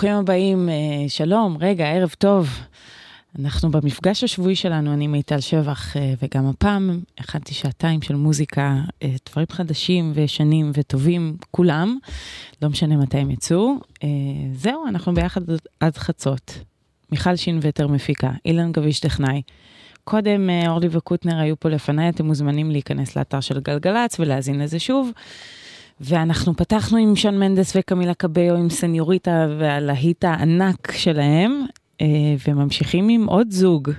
ברוכים הבאים, אה, שלום, רגע, ערב טוב. אנחנו במפגש השבועי שלנו, אני מיטל שבח, אה, וגם הפעם הכנתי שעתיים של מוזיקה, אה, דברים חדשים וישנים וטובים, כולם, לא משנה מתי הם יצאו. זהו, אנחנו ביחד עד- חצות. מיכל שינווטר מפיקה, אילן גביש טכנאי. קודם אורלי וקוטנר היו פה לפניי, אתם מוזמנים להיכנס לאתר של גלגלצ ולהאזין לזה שוב. ואנחנו פתחנו עם שון מנדס וקמילה קביו עם סניוריטה והלהיט הענק שלהם, אה, וממשיכים עם עוד זוג,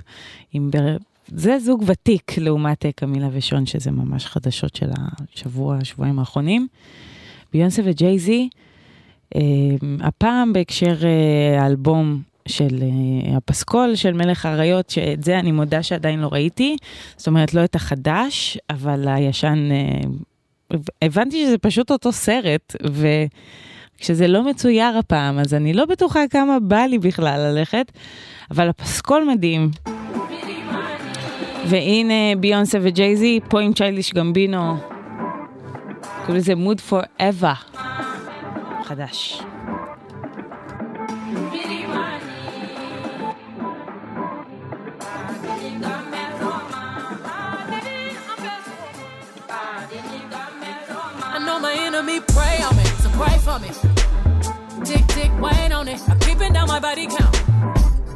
עם בר... זה זוג ותיק לעומת אה, קמילה ושון, שזה ממש חדשות של השבוע, שבועיים האחרונים. ביונסה וג'ייזי, אה, הפעם בהקשר האלבום של הפסקול של מלך האריות, שאת זה אני מודה שעדיין לא ראיתי, זאת אומרת לא את החדש, אבל הישן, הבנתי שזה פשוט אותו סרט, וכשזה לא מצויר הפעם, אז אני לא בטוחה כמה בא לי בכלל ללכת, אבל הפסקול מדהים. והנה ביונסה וג'ייזי, פה עם צ'ייליש גמבינו, קוראים לזה מוד פור אבה, חדש. enemy pray on me, so pray for me. Tick, tick, wait on it. I'm keeping down my body count.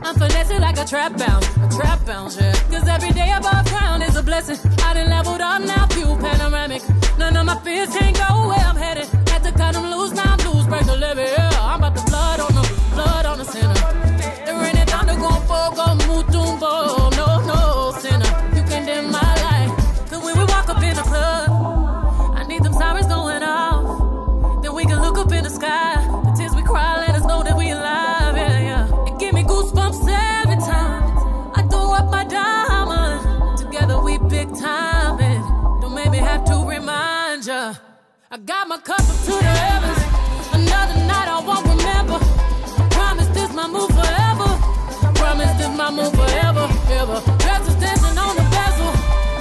I'm finessing like a trap bounce, a trap bounce, yeah. Cause every day above ground is a blessing. I done leveled up now, view panoramic. None of my fears can't go where I'm headed. Had to cut them loose, now I'm loose, break the levy, yeah. I'm about to blood on the blood on the center. The rain and thunder gon' fall, gon' move through, I got my cup up to the heavens. Another night I won't remember. Promise this my move forever. Promise this my move forever, ever. Dresses dancing on the bezel.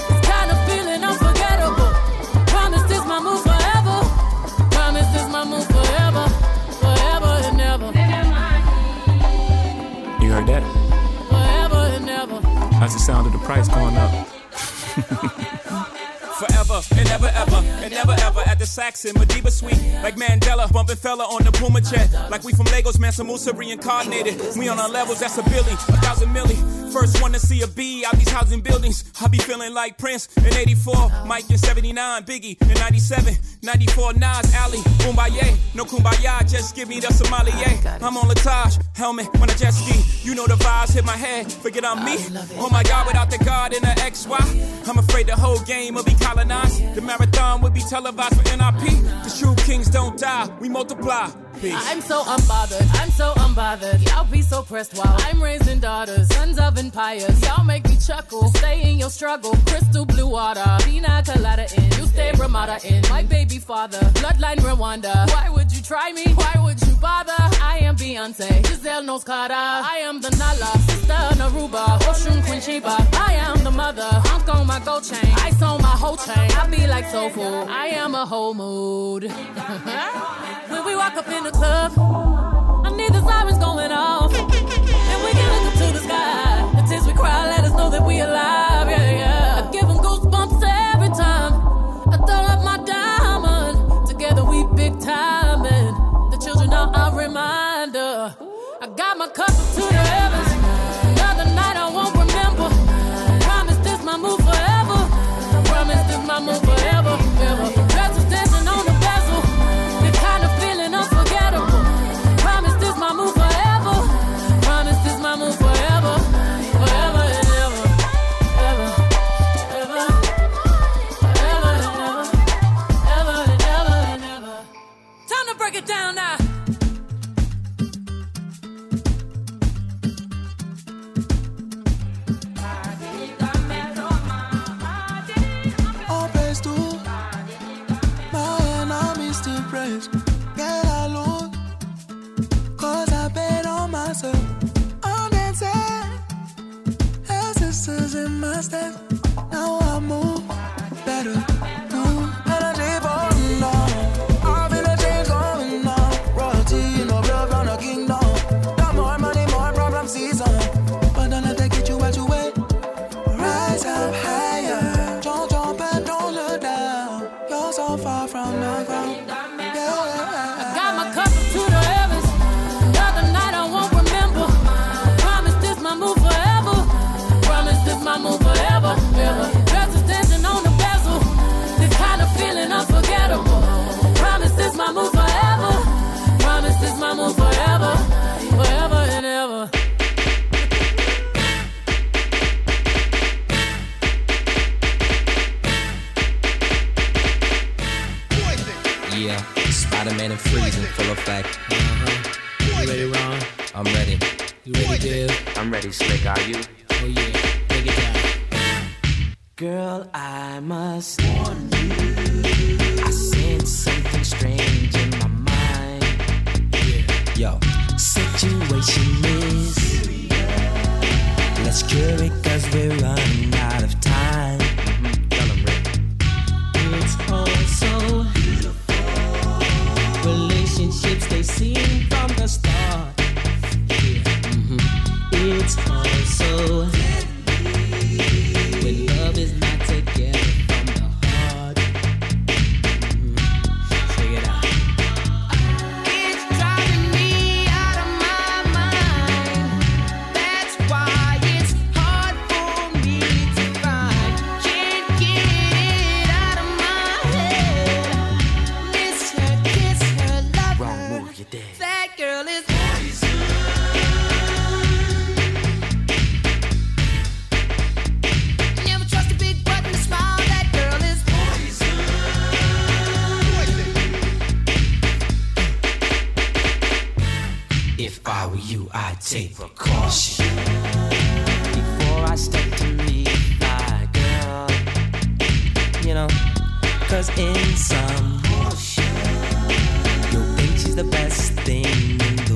This kind of feeling unforgettable. Promise this my move forever. Promise this my move forever, forever and ever, You heard that? forever and ever. That's the sound of the price going up. Forever and never ever and never ever at the Saxon Madiba Suite. Like Mandela, bumping fella on the Puma jet. Like we from Lagos, Mansa Musa reincarnated. We on our levels, that's a billy, a thousand milli. First one to see a B out these housing buildings. I be feeling like Prince in 84, Mike in 79, Biggie in 97, 94, Nas, Ali, Kumbaya. No Kumbaya, just give me the Somalia. I'm on Latage, helmet when I jet ski. You know the vibes hit my head, forget I'm me. Oh my God, without the God and the XY, I'm afraid the whole game will be colonized. The marathon will be televised for NIP. The true kings don't die, we multiply. Peace. I'm so unbothered, I'm so unbothered. Y'all be so pressed while I'm raising daughters, sons of empires. Y'all make me chuckle, stay in your struggle. Crystal blue water, pina colada in. You stay Ramada in. My baby father, bloodline Rwanda. Why would you try me? Why would you bother? I am Beyonce, Giselle knows Carter. I am the Nala, sister Naruba, Oshun Queen Sheba. I am the mother, Hunk on my gold chain. Ice on my whole chain. I be like soul food. I am a whole mood. when we walk up in the club, I need the sirens going off. And we can look up to the sky. The tears we cry let us know that we alive. Yeah, yeah. I goosebumps every time. I throw up my diamond. Together we big time. And the children are a reminder. I got my cup to the some. You'll think she's the best thing in the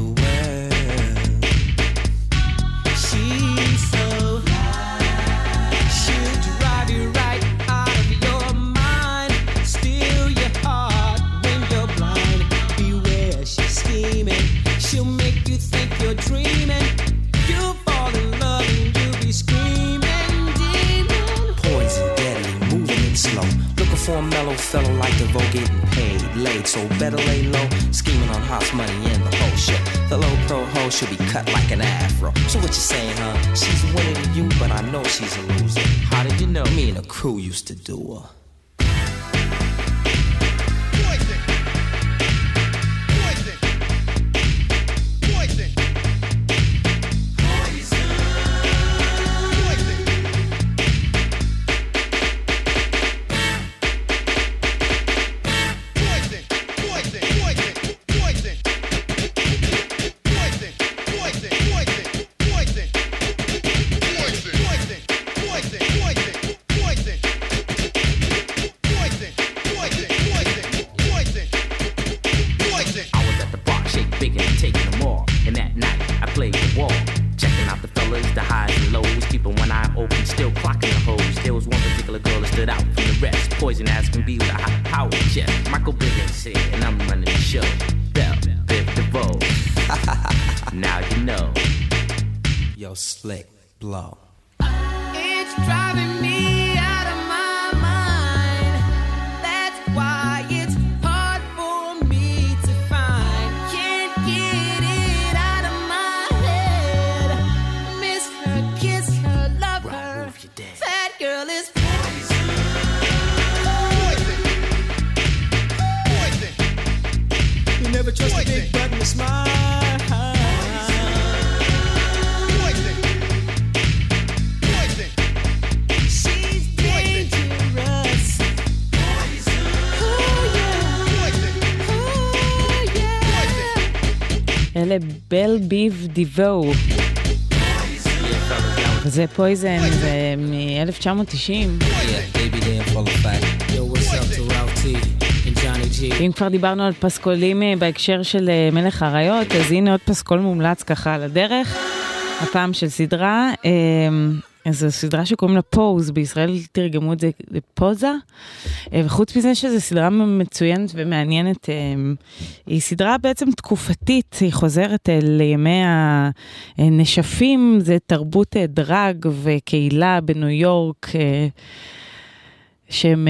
like DeVoe getting paid, laid. So better lay low, scheming on house money and the whole shit. The low pro hoe should be cut like an afro. So what you saying, huh? She's winning you, but I know she's a loser. How did you know? Me and the crew used to do her. בל ביב דיבו. זה פויזן, זה מ-1990. Yeah, baby, they in full effect. Yo, what's up to Ralph T and Johnny G? אם כבר דיברנו על פסקולים אה, בהקשר של אה, מלך האריות, אז הנה עוד פסקול מומלץ ככה על הדרך, הפעם של סדרה. זו סדרה שקוראים לה פוז, בישראל תרגמו את זה לפוזה. אה, וחוץ מזה שזו סדרה מצוינת ומעניינת, אה, היא סדרה בעצם תקופתית, היא חוזרת אה, לימי הנשפים, זה תרבות דרג וקהילה בניו יורק. שהם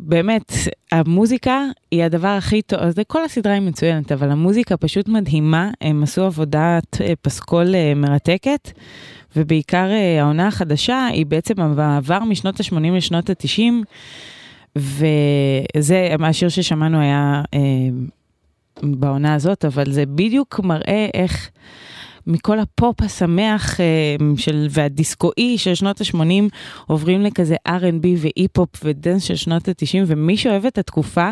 באמת, המוזיקה היא הדבר הכי טוב, אז כל הסדרה היא מצוינת, אבל המוזיקה פשוט מדהימה, הם עשו עבודת אה, פסקול אה, מרתקת, ובעיקר אה, העונה החדשה היא בעצם המעבר משנות ה-80 לשנות ה-90, וזה, השיר ששמענו היה אה, בעונה הזאת, אבל זה בדיוק מראה איך... מכל הפופ השמח אה, של, והדיסקואי של שנות ה-80 עוברים לכזה R&B ואי-פופ ודנס של שנות ה-90, ומי שאוהב את התקופה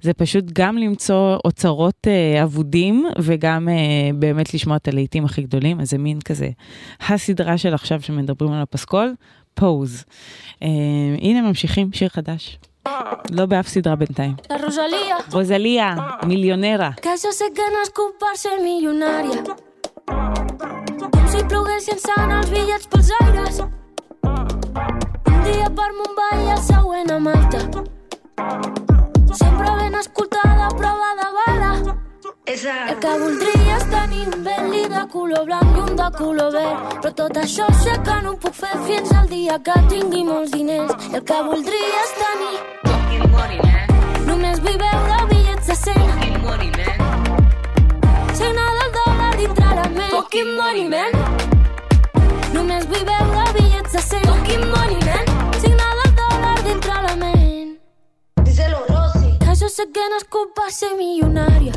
זה פשוט גם למצוא אוצרות אה, אבודים וגם אה, באמת לשמוע את הלהיטים הכי גדולים, אז זה מין כזה הסדרה של עכשיו שמדברים על הפסקול, פוז. אה, הנה ממשיכים, שיר חדש. לא באף סדרה בינתיים. Rosalía, רוזליה, מיליונרה. Ser. Com si plogués llançant els bitllets pels aires. Un dia per Mumbai i el següent a Malta. Sempre ben escoltada, prova de bala. El que voldria és tenir un Bentley de color blanc i un de color verd. Però tot això sé que no ho puc fer fins al dia que tingui molts diners. El que voldria és tenir Només vull veure bitllets de 100 Signa del dòlar dintre la ment Fucking money, man. Només vull veure bitllets de 100 Fucking money, man. Signa del dòlar dintre la ment Díselo, Rosy. Que jo sé que no és culpa ser milionària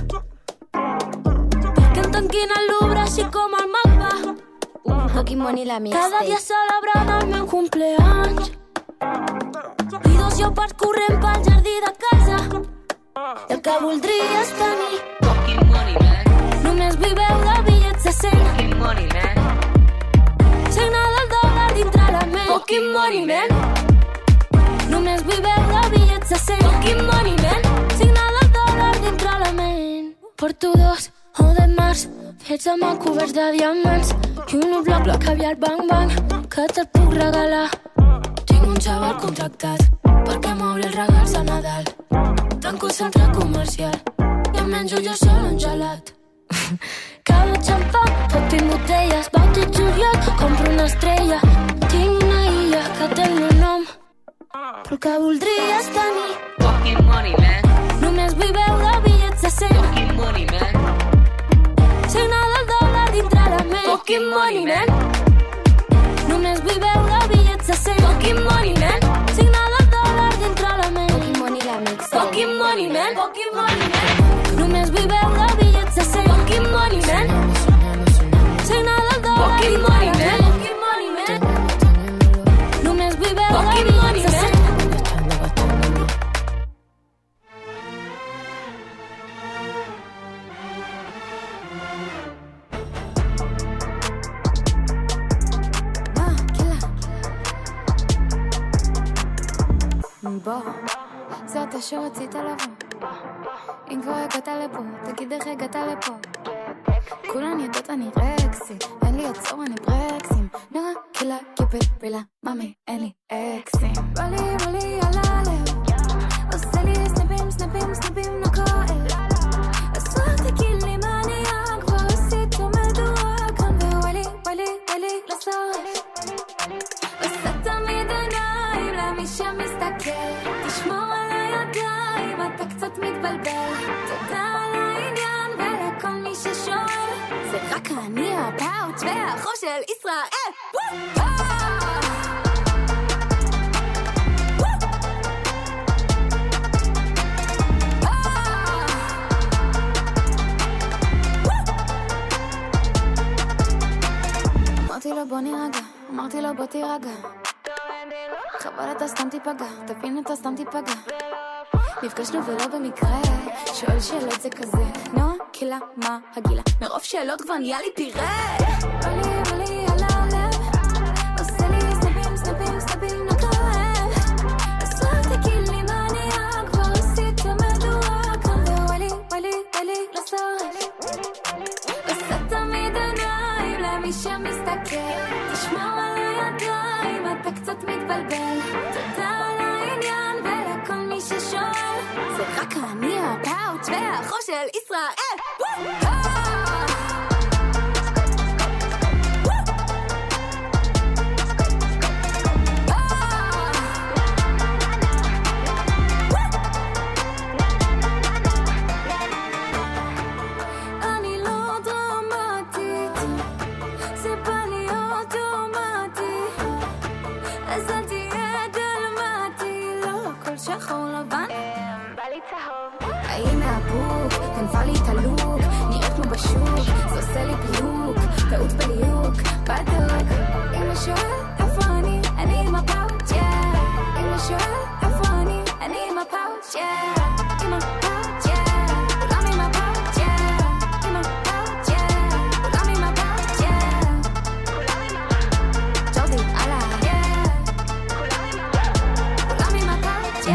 Perquè em tanquin el Louvre així com el MACBA Fucking money la mía. Cada dia celebrant el meu cumpleaños. I dos llopards corrent pel jardí de casa. I el que voldria és tenir Només vull veure bitllets de 100. Fucking money, man. Signal del dòlar dintre la ment. Fucking money, man. Només vull veure bitllets de 100. Fucking money, man. Signal del dòlar dintre la ment. Porto dos o de març, fets a mà coberts de diamants. I un bloc, bloc caviar bang bang, que te'l puc regalar. Tinc un xaval contractat perquè m'obri els regals a Nadal. Tanco el centre comercial i em menjo jo sol un gelat. Cada xampà, pot i botelles, bauti juliol, compro una estrella. Tinc una illa que té el meu nom, però que voldria és tenir. Fucking money, man. Només vull veure bitllets de 100. Fucking money, man. Signal del dòlar dintre la ment. Fucking money, man. Només vull veure bitllets de 100. Fucking money, man. Signal del dòlar dintre la ment. Fucking money, la. Fucking money, man. Fucking money, man. Només vull veure Fucking dintre money, la man. ment. Fucking money, man. Només vull veure Fucking bitllets money, de man. 100. בוא, זאת שרצית לבוא. אם כבר הגעת לפה, תגיד איך הגעת לפה. כולן יודעות אני רקסי, אין לי עצור אני ברקסים. נראה קהילה קיפל פילה, ממי, אין לי אקסים. בא לי, בא לי על הלב, עושה לי סנפים, סנפים, סנפים נקועל. אסור תגיד לי מה נהיה, כבר עשית מדורה כאן, ווואלי, וואלי, וואלי, לסרט. עושה תמיד עיניים למי שמסתכל תשמור הידיים, אתה קצת מתבלבל? תודה על העניין ולכל מי ששואל. זה רק אני הפאוץ' והחור של ישראל! אמרתי לו בוא נירגע, אמרתי לו בוא תירגע. חבל אתה סתם תיפגע, תבין אתה סתם תיפגע נפגשנו ולא במקרה, שואל שאלות זה כזה נועה, קילה, מה הגילה? מרוב שאלות כבר נהיה לי פירה בא לי, על הלב עושה לי סנפים, סנפים, סנפים נקרב אסור תגיד לי מה נהיה, כבר עשית מדורה כאן ווואלי, וואלי, וואלי, לסרט עושה תמיד עיניים למי שמסתכל. תשמור על הידיים, אתה קצת מתבלבל. תודה רק אני הפאוץ' והחור של ישראל עושה לי פיוק, טעות בליוק, בדוק. אמא שואל איפה אני, אני עם הפאוץ', יא. אמא שואל איפה אני, אני עם הפאוץ', יא.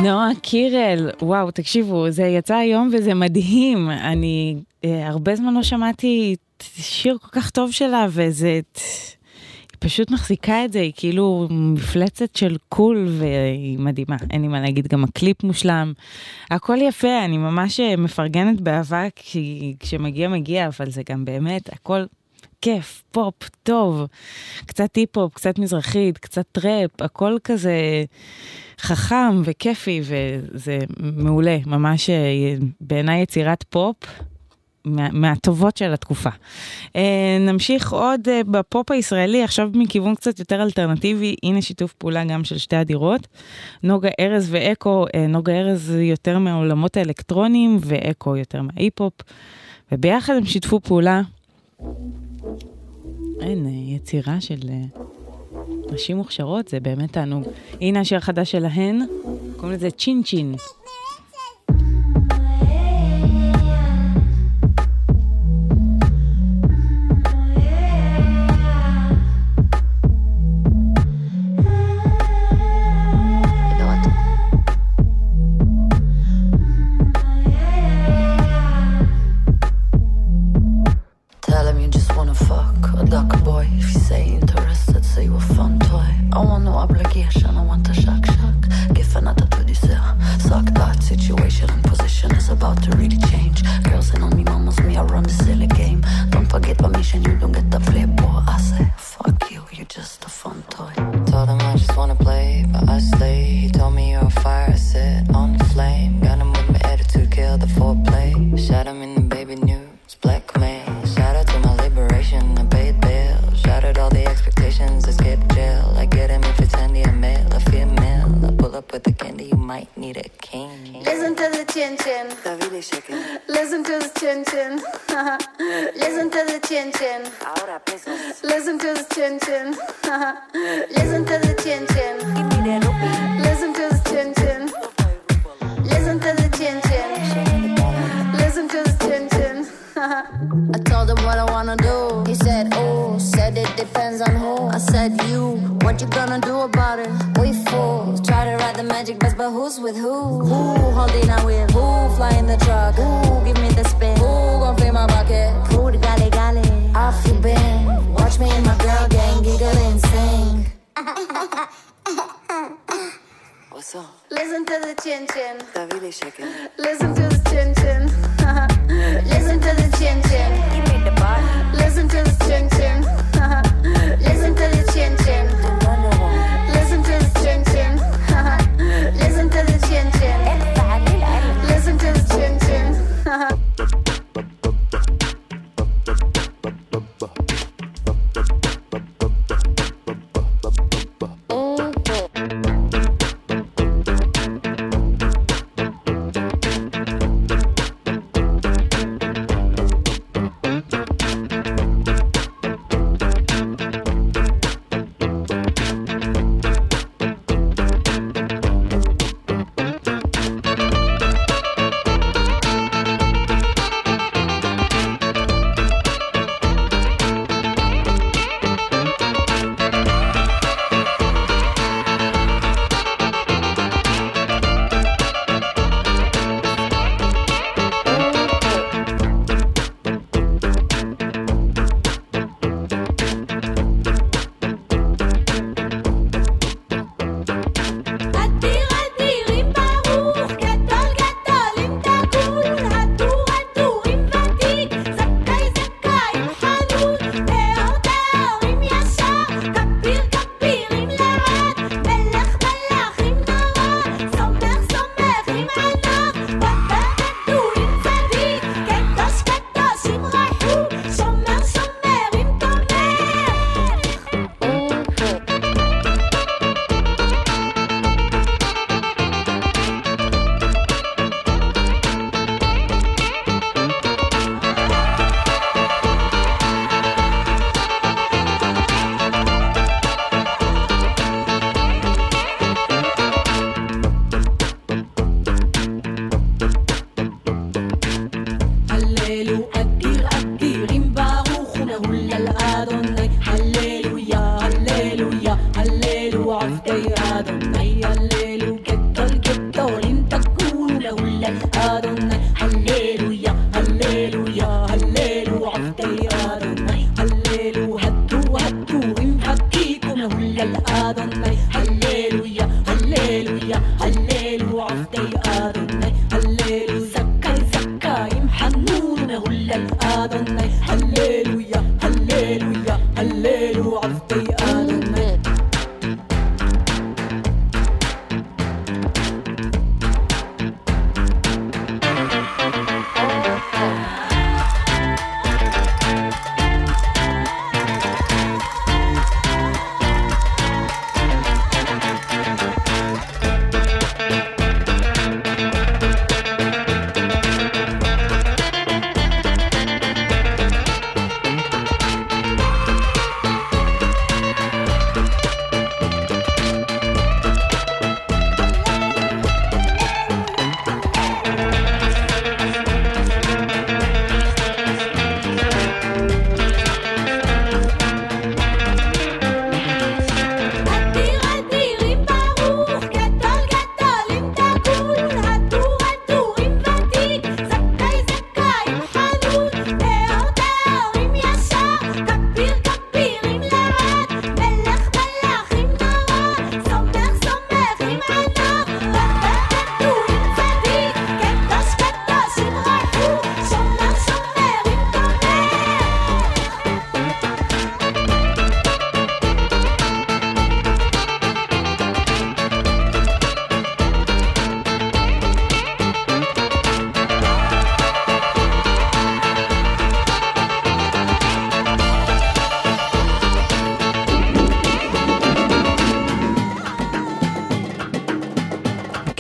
נועה קירל, וואו, תקשיבו, זה יצא היום וזה מדהים. אני אה, הרבה זמן לא שמעתי שיר כל כך טוב שלה, וזה... היא פשוט מחזיקה את זה, היא כאילו מפלצת של קול, והיא מדהימה, אין לי מה להגיד, גם הקליפ מושלם. הכל יפה, אני ממש אה, מפרגנת באהבה, כי כשמגיע מגיע, אבל זה גם באמת, הכל כיף, פופ, טוב, קצת היפ-הופ, קצת מזרחית, קצת טראפ, הכל כזה חכם וכיפי, וזה מעולה, ממש אה, בעיניי יצירת פופ. מה, מהטובות של התקופה. אה, נמשיך עוד אה, בפופ הישראלי, עכשיו מכיוון קצת יותר אלטרנטיבי, הנה שיתוף פעולה גם של שתי אדירות. נוגה ארז ואקו, אה, נוגה ארז יותר מהעולמות האלקטרוניים ואקו יותר מההיפ-הופ, וביחד הם שיתפו פעולה. אין, יצירה של נשים מוכשרות, זה באמת תענוג. הנה השיר החדש שלהן, קוראים לזה צ'ין צ'ין. Say you a fun toy. I want no obligation, I want a shock shock. Give another to deserve. Suck that situation and position is about to really change. Girls and all me mamas, me, I run this silly game. Don't forget my mission, you don't get the flip, boy. I say, fuck you, you just a fun toy. Told him I just wanna play, but I stay. He told me you're a fire, I sit on the flame. Got him with my attitude, kill the foreplay. Shot him in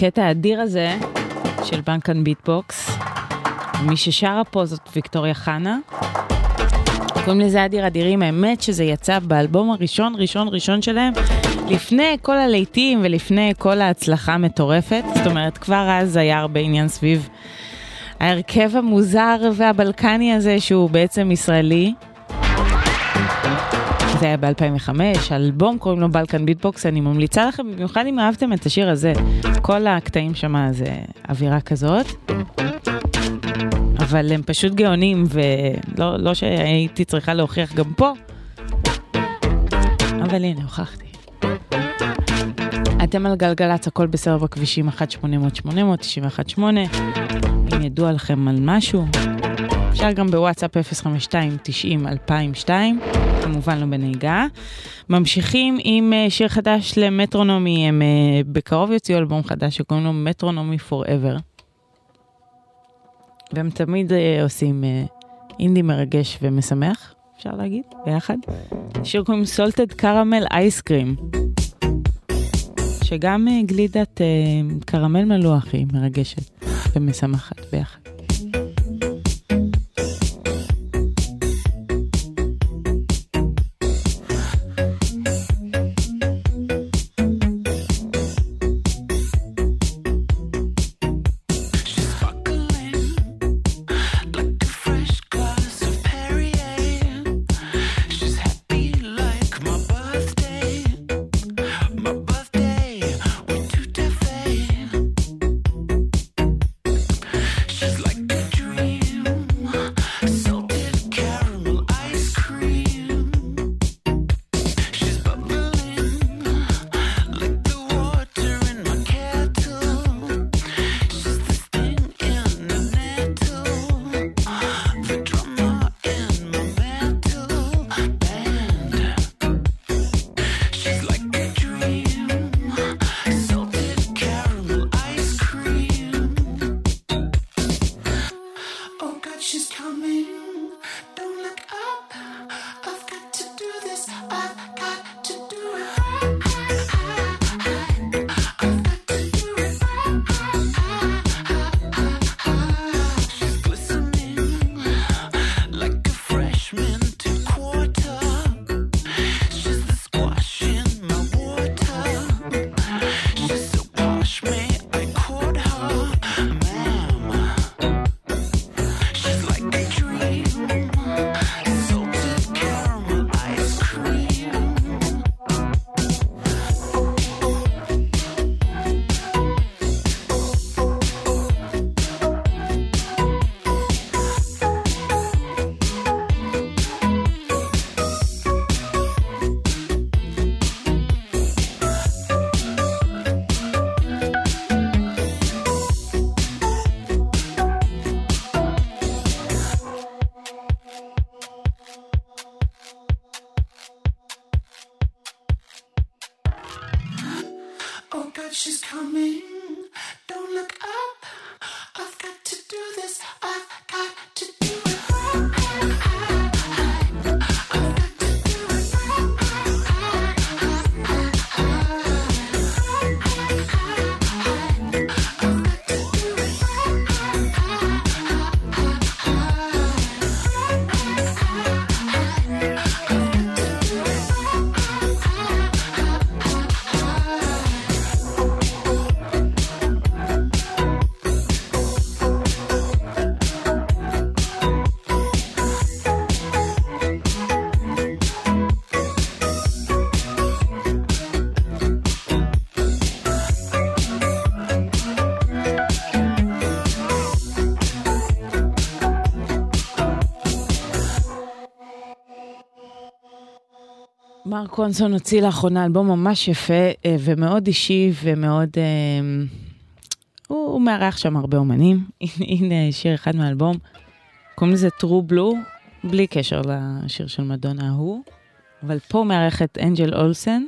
הקטע האדיר הזה של בנקן ביטבוקס. מי ששרה פה זאת ויקטוריה חנה. קוראים לזה אדיר אדירים, האמת שזה יצא באלבום הראשון, ראשון, ראשון שלהם, לפני כל הלהיטים ולפני כל ההצלחה המטורפת. זאת אומרת, כבר אז היה הרבה עניין סביב ההרכב המוזר והבלקני הזה, שהוא בעצם ישראלי. זה היה ב-2005, האלבום קוראים לו בלקן ביטבוקס, אני ממליצה לכם, במיוחד אם אהבתם את השיר הזה. כל הקטעים שם זה אווירה כזאת. אבל הם פשוט גאונים, ולא לא שהייתי צריכה להוכיח גם פה, אבל הנה, הוכחתי. אתם על גלגלצ, הכל בסדר בכבישים 1-800-800, 918 אם ידוע לכם על משהו, אפשר גם בוואטסאפ 052-90-2002, כמובן לא בנהיגה. ממשיכים עם אה, שיר חדש למטרונומי, הם אה, בקרוב יוציאו אלבום חדש שקוראים לו מטרונומי Forever. והם תמיד אה, עושים אינדי מרגש ומשמח, אפשר להגיד, ביחד. שיר קוראים סולטד קרמל אייסקרים, שגם גלידת קרמל מלוח היא מרגשת ומשמחת ביחד. מרק קונסון הוציא לאחרונה אלבום ממש יפה אה, ומאוד אישי ומאוד... אה, הוא, הוא מארח שם הרבה אומנים. הנה שיר אחד מהאלבום, קוראים לזה True Blue, בלי קשר לשיר של מדונה ההוא, אבל פה הוא מארח את אנג'ל אולסן,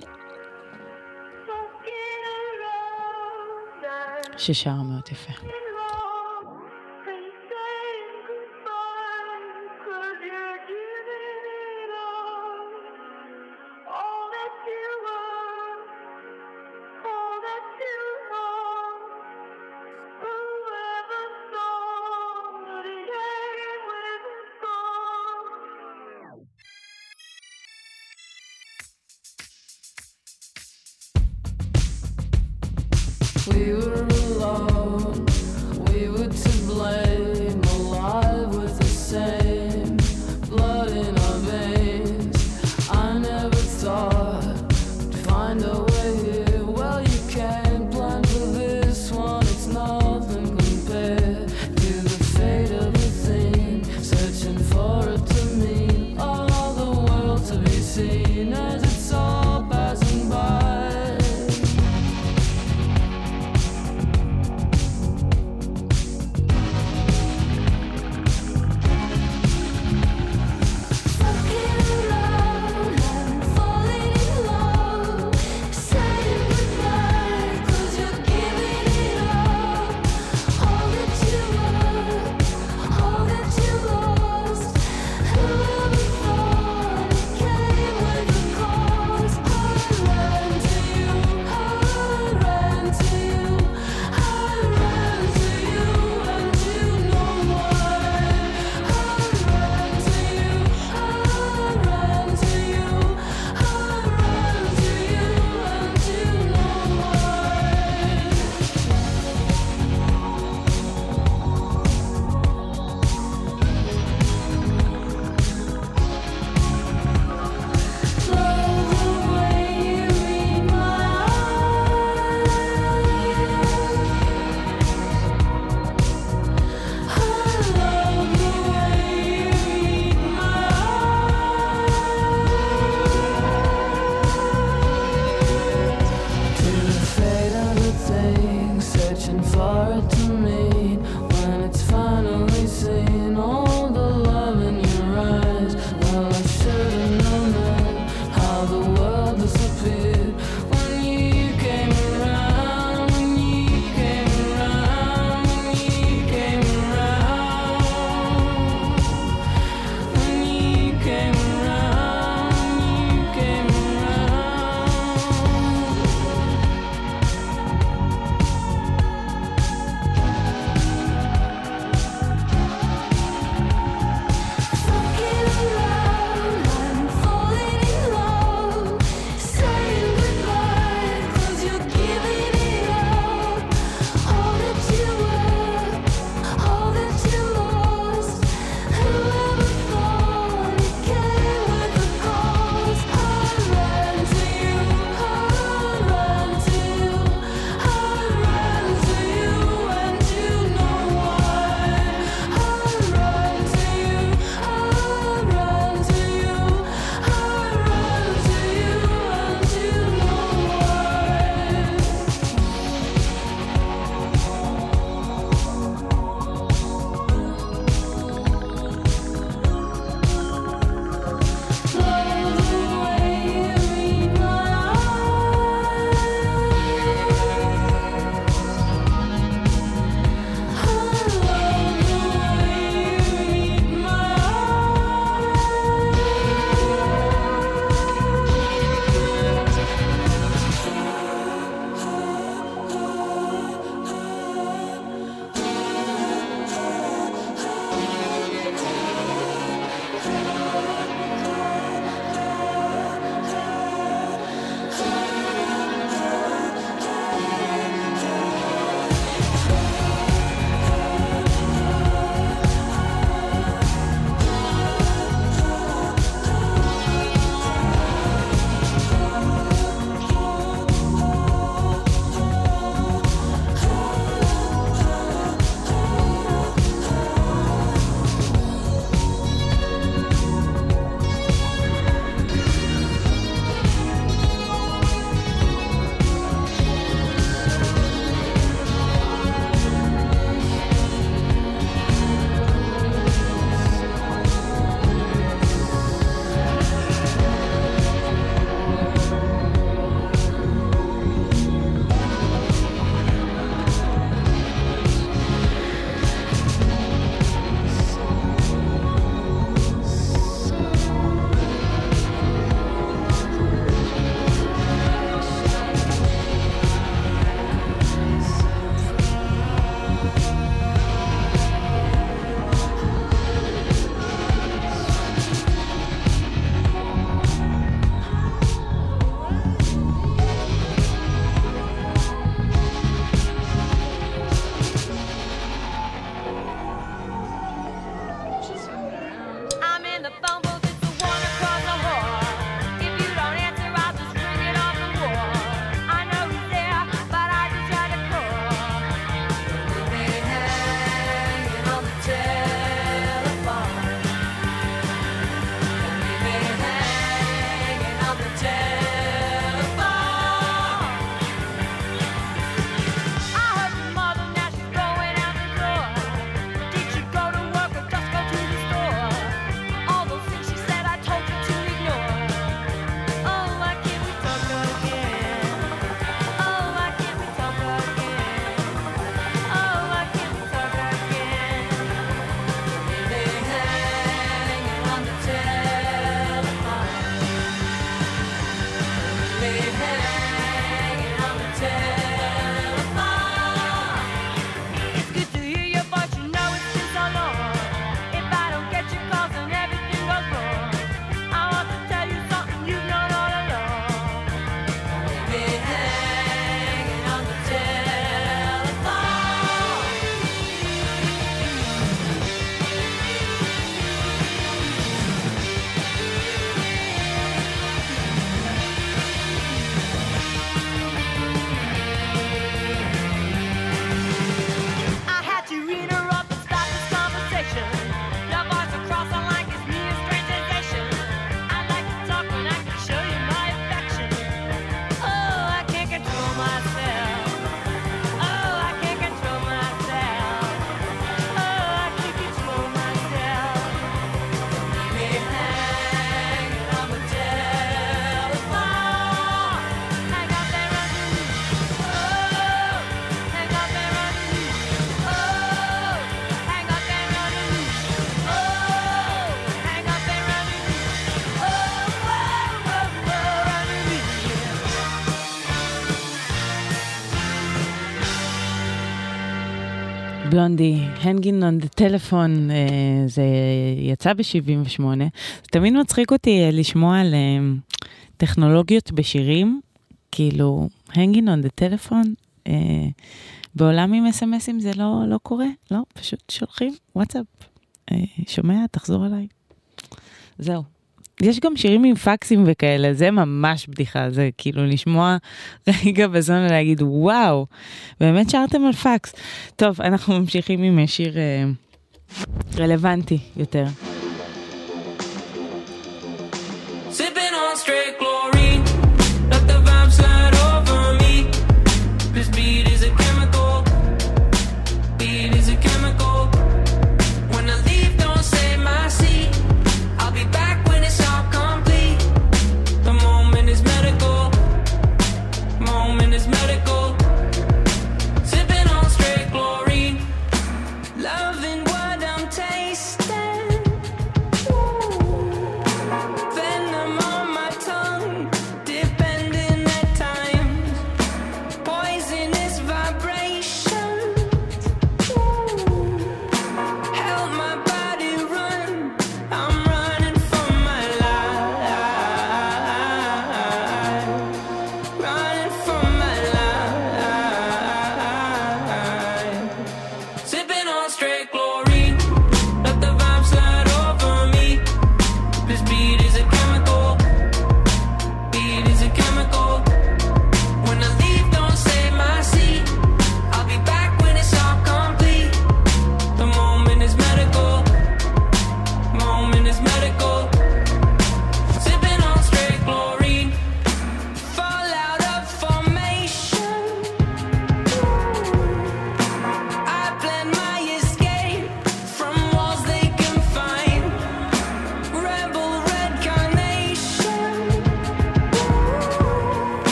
ששרה מאוד יפה. בלונדי, הנגין און דה טלפון, זה יצא ב-78. זה תמיד מצחיק אותי אה, לשמוע על אה, טכנולוגיות בשירים, כאילו, הנגין און דה טלפון, בעולם עם אס.אם.אסים זה לא, לא קורה, לא, פשוט שולחים וואטסאפ. אה, שומע, תחזור אליי. זהו. יש גם שירים עם פקסים וכאלה, זה ממש בדיחה, זה כאילו לשמוע רגע בזון ולהגיד וואו, באמת שרתם על פקס. טוב, אנחנו ממשיכים עם שיר אה, רלוונטי יותר.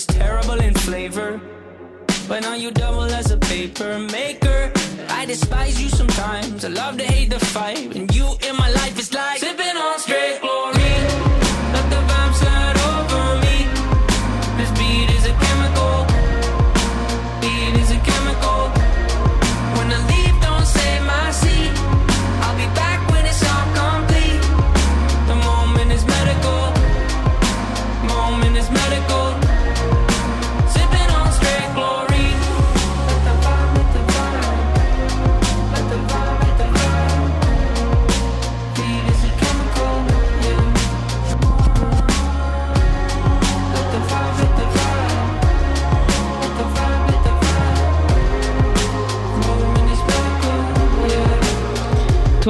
is terrible in flavor. But now you double as a paper maker. I despise you sometimes. I love to hate the fight. And you in my life is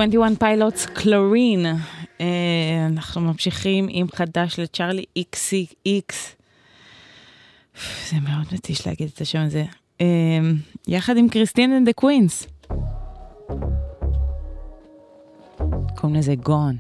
21 Pilots Chlorine. אנחנו ממשיכים עם חדש לצ'ארלי XCX. זה מאוד מתיש להגיד את השם הזה. אה, יחד עם Christine and the Queens. קוראים לזה Gone.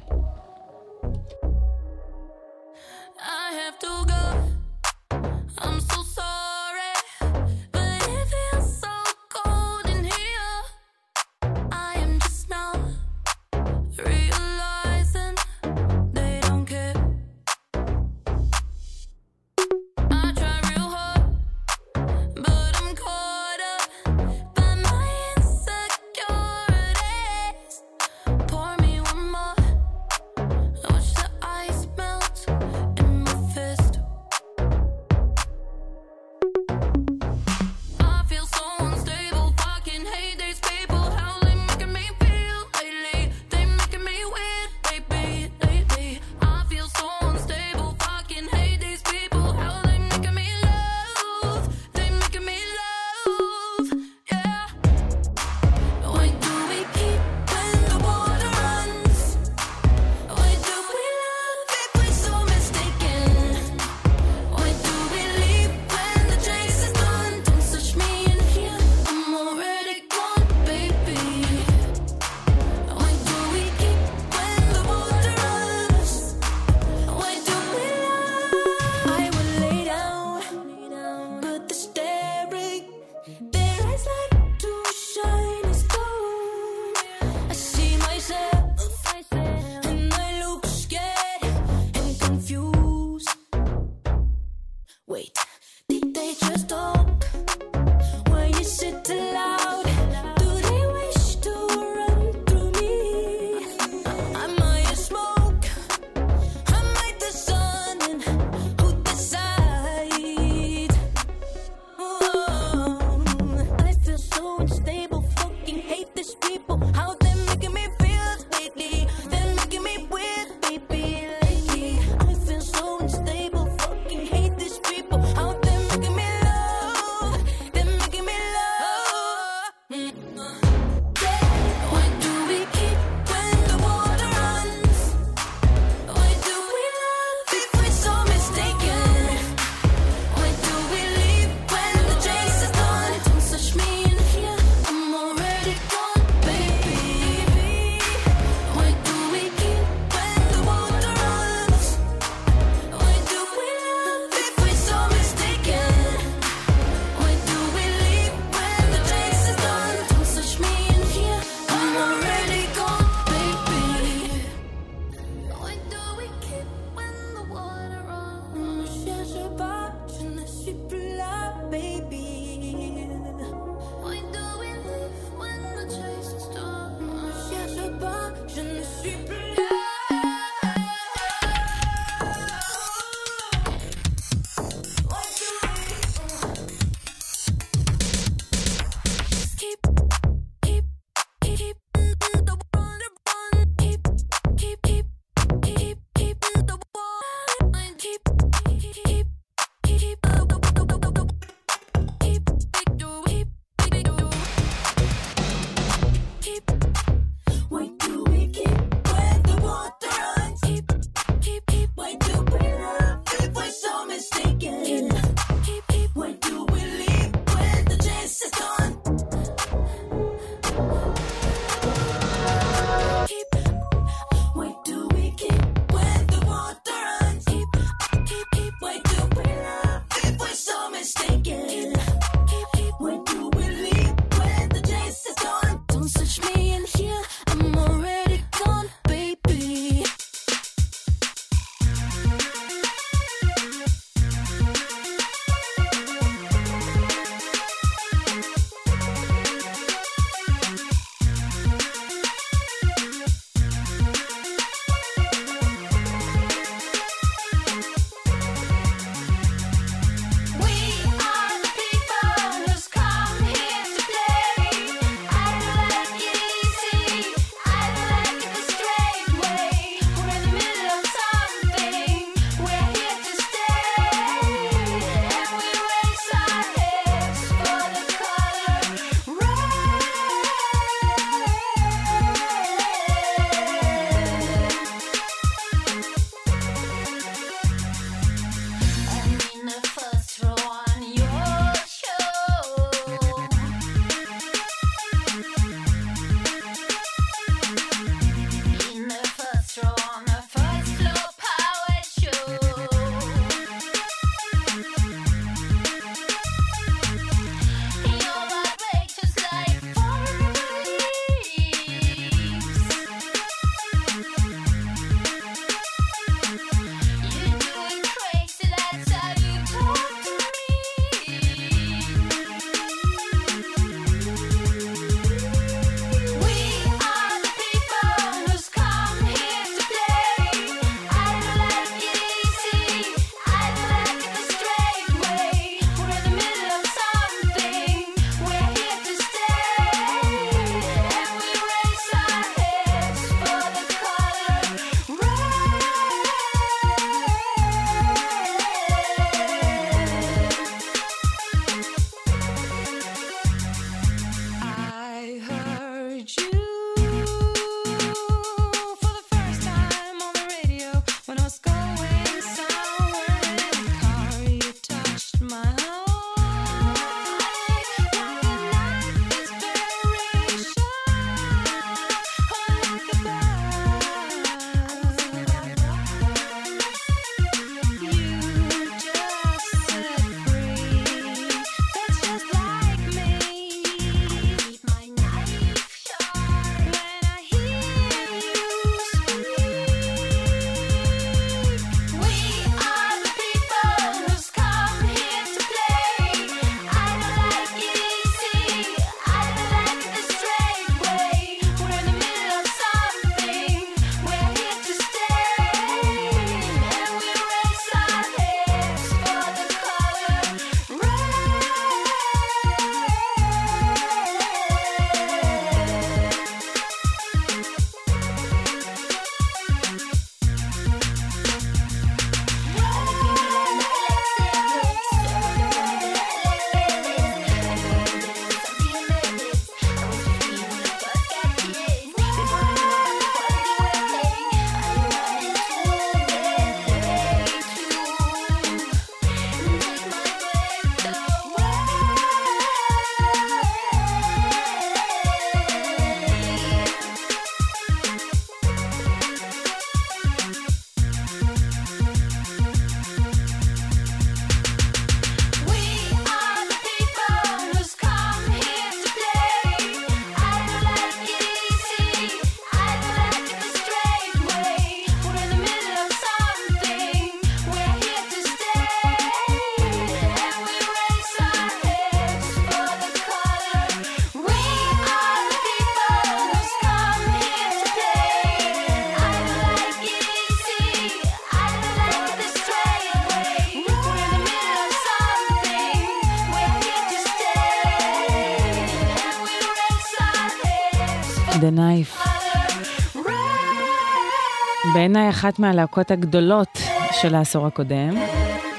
בעיניי אחת מהלהקות הגדולות של העשור הקודם.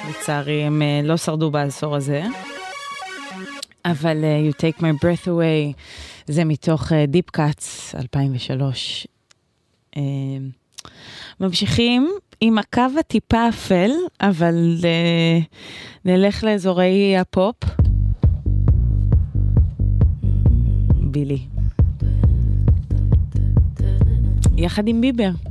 לצערי הם אה, לא שרדו בעשור הזה. אבל אה, You Take My Breath Away זה מתוך אה, Deep Cuts 2003. אה, ממשיכים עם הקו הטיפה אפל, אבל נלך לאזורי הפופ. בילי. יחד עם ביבר.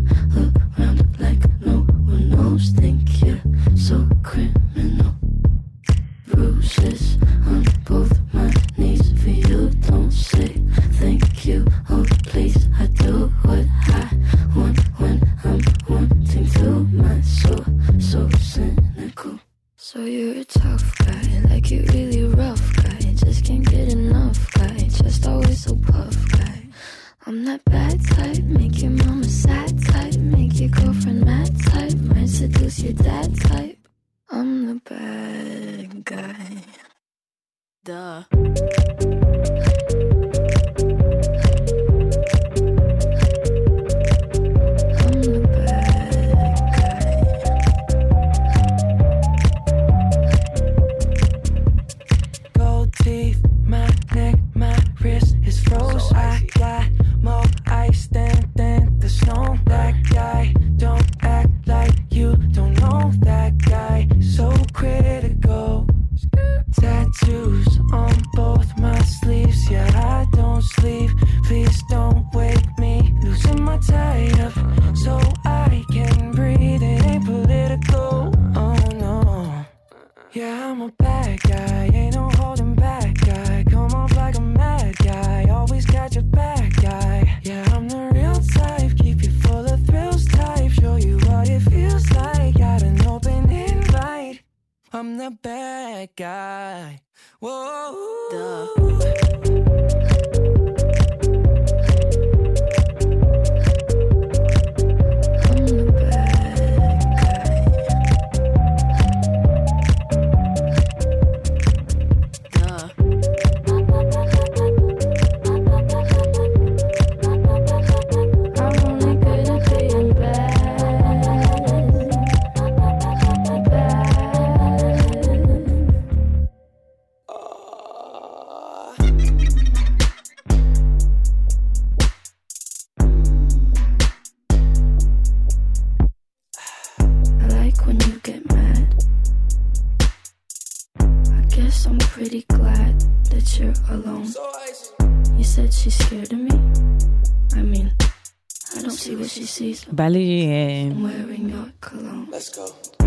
בא לי אה.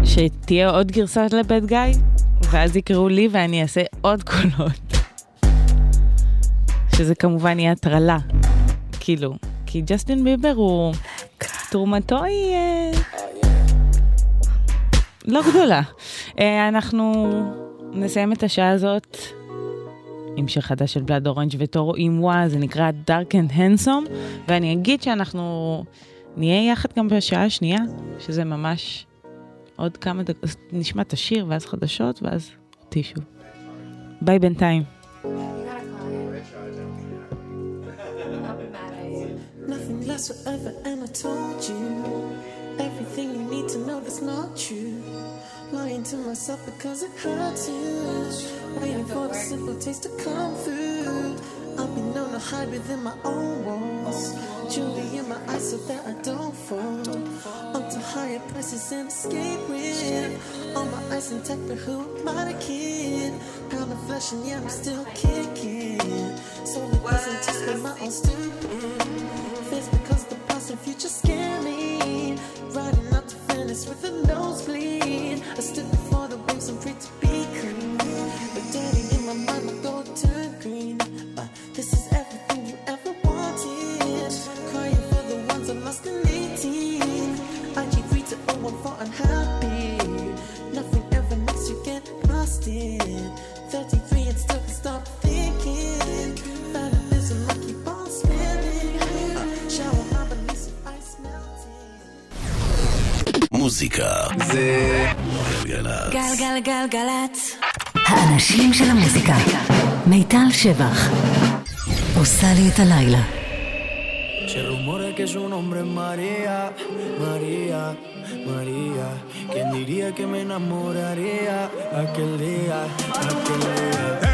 שתהיה עוד גרסה לבד גיא, ואז יקראו לי ואני אעשה עוד קולות. שזה כמובן יהיה הטרלה. כאילו, כי ג'סטין ביבר הוא... תרומתו היא... אה, לא גדולה. אה, אנחנו נסיים את השעה הזאת עם שיר חדש של בלאד אורנג' וטורו עם וואה, זה נקרא Dark and Handsome, ואני אגיד שאנחנו נהיה יחד גם בשעה השנייה, שזה ממש עוד כמה דקות, נשמע את השיר ואז חדשות ואז אותי שוב. ביי בינתיים. Lying to myself because it hurts you. Waiting for the simple taste come through. I've been known to hide within my own walls. Jewelry in my eyes so that I don't fall. Up to higher prices and escape with. All my eyes intact, but who am I the kid? Pound of flesh and yeah, I'm still kicking. So it wasn't just for my own stupid. Fears because the past and future scare me. Riding up to Venice with a nosebleed. I stood before the waves and prayed to be clean. But daddy, in my mind, המוזיקה זה גלגלצ. גלגלגלגלצ. האנשים של המוזיקה. מיטל שבח. עושה לי את הלילה. Se rumora que su nombre es María, María, María. ¿Quién diría que me enamoraría aquel día, aquel día?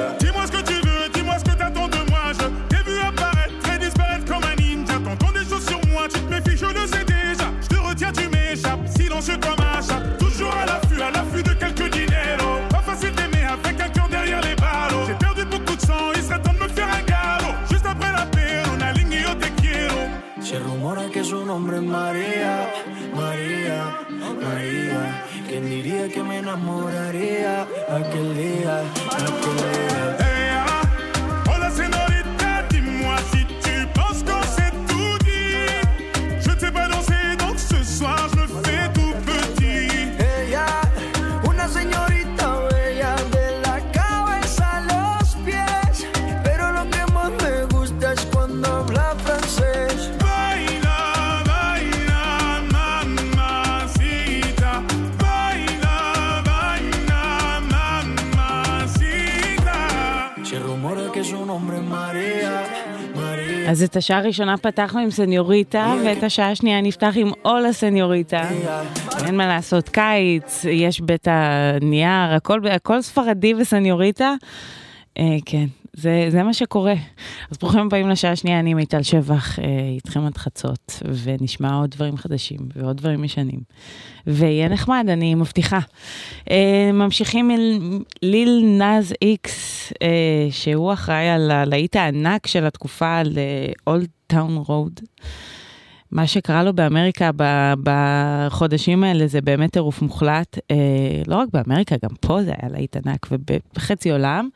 nombre es María, María, María. ¿Quién diría que me enamoraría aquel día, aquel día? אז את השעה הראשונה פתחנו עם סניוריטה, ואת השעה השנייה נפתח עם Hola Señorita. אין מה לעשות, קיץ, יש בית הנייר, הכל, הכל ספרדי וסניוריטה. אה, כן, זה, זה מה שקורה. אז ברוכים הבאים לשעה השנייה, אני מיטל שבח, אה, איתכם עד חצות, ונשמע עוד דברים חדשים ועוד דברים ישנים. ויהיה נחמד, אני מבטיחה. אה, ממשיכים עם Lil Nas X, אה, שהוא אחראי על הלהיט הענק של התקופה על אולד טאון רוד. מה שקרה לו באמריקה בחודשים האלה זה באמת טירוף מוחלט. אה, לא רק באמריקה, גם פה זה היה להיט ענק ובחצי עולם.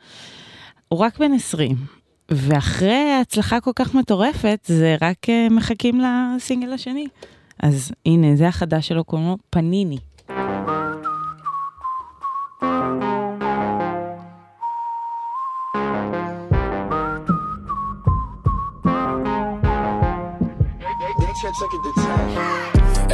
הוא רק בן 20, ואחרי הצלחה כל כך מטורפת, זה רק אה, מחכים לסינגל השני. אז הנה, זה החדש שלו, קוראים לו פניני.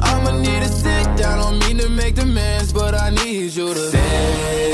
I'ma need to sit down, don't mean to make demands, but I need you to say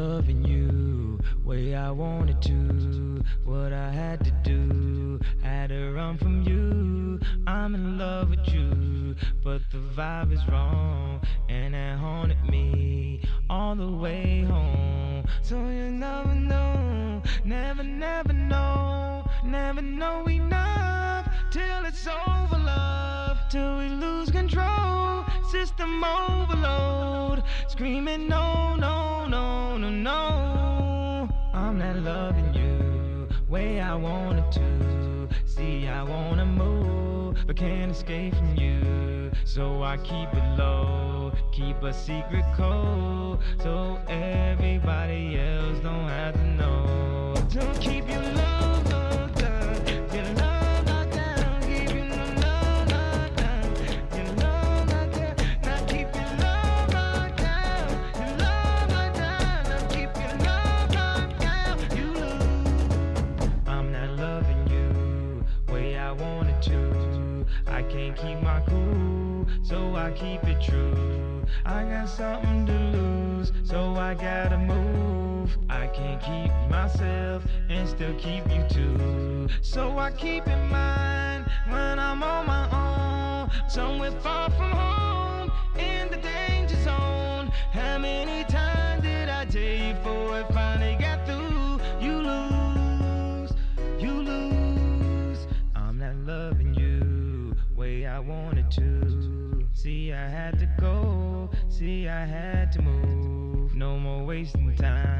loving you way I wanted to. What I had to do, had to run from you. I'm in love with you, but the vibe is wrong, and it haunted me all the way home. So you never know, never, never know, never know enough till it's over, love, till we lose control. System overload, screaming no, no, no, no, no. I'm not loving you way I wanted to. See, I wanna move, but can't escape from you. So I keep it low, keep a secret code, so everybody else don't have to know. So keep your love keep you too. So I keep in mind when I'm on my own, somewhere far from home, in the danger zone. How many times did I tell you before it finally got through? You lose, you lose. I'm not loving you way I wanted to. See, I had to go. See, I had to move. No more wasting time.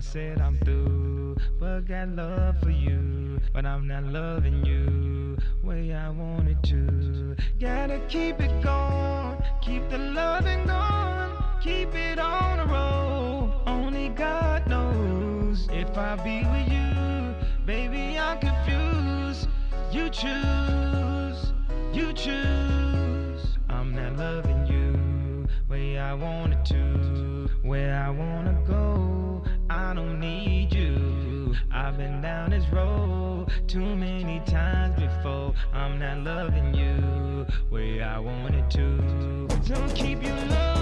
I said I'm through, but got love for you. But I'm not loving you way I wanted to. Gotta keep it going, keep the loving going, keep it on the road. Only God knows if I be with you, baby. I'm confused. You choose, you choose. I'm not loving you way I wanted to, where I wanna go. I don't need you. I've been down this road too many times before. I'm not loving you way I wanted to. So keep your love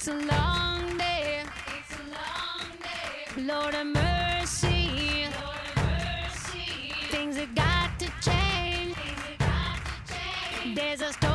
It's a long day. It's a long day. Lord of mercy. Lord of mercy. Things have got to change. Things have Got to change. There's a story.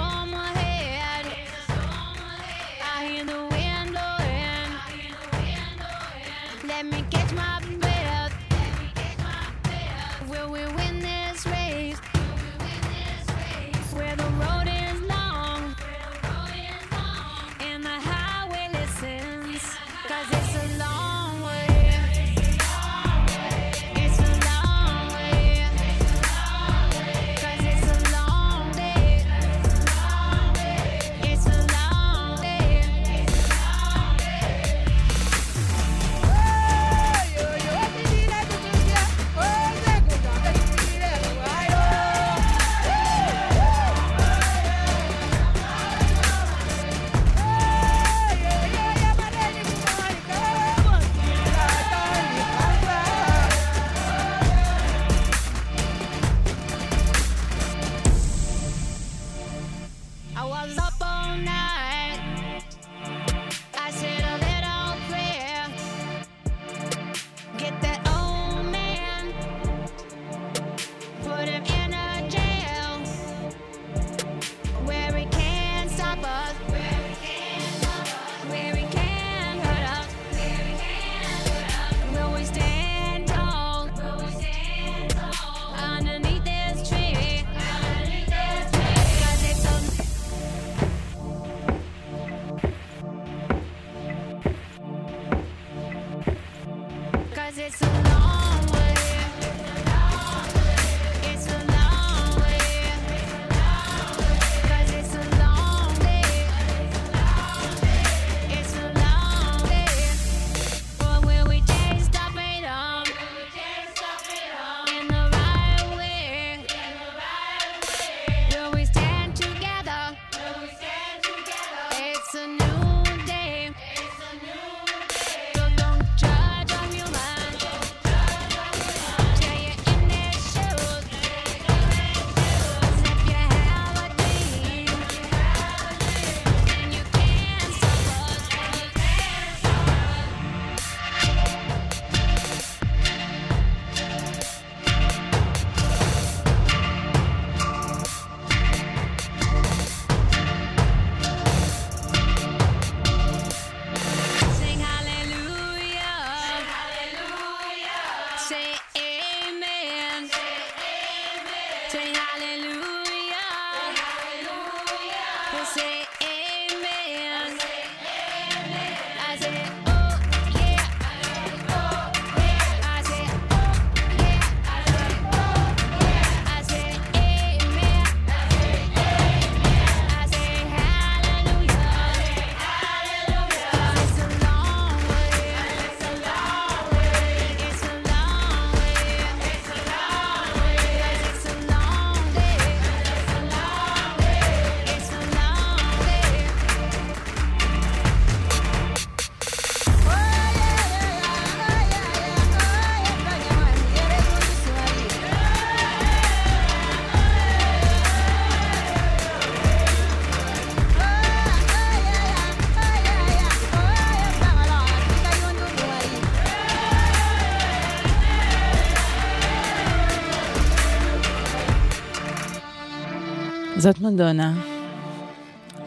זאת מדונה.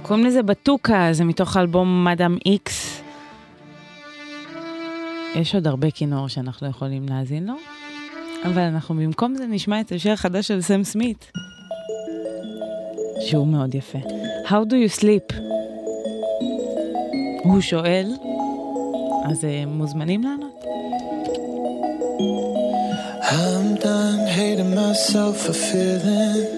קוראים לזה בטוקה, זה מתוך האלבום מאדאם איקס. יש עוד הרבה כינור שאנחנו לא יכולים להאזין לו, אבל אנחנו במקום זה נשמע את השיר החדש של סם סמית, שהוא מאוד יפה. How do you sleep? הוא שואל, אז הם מוזמנים לענות. I'm done hating myself for feeling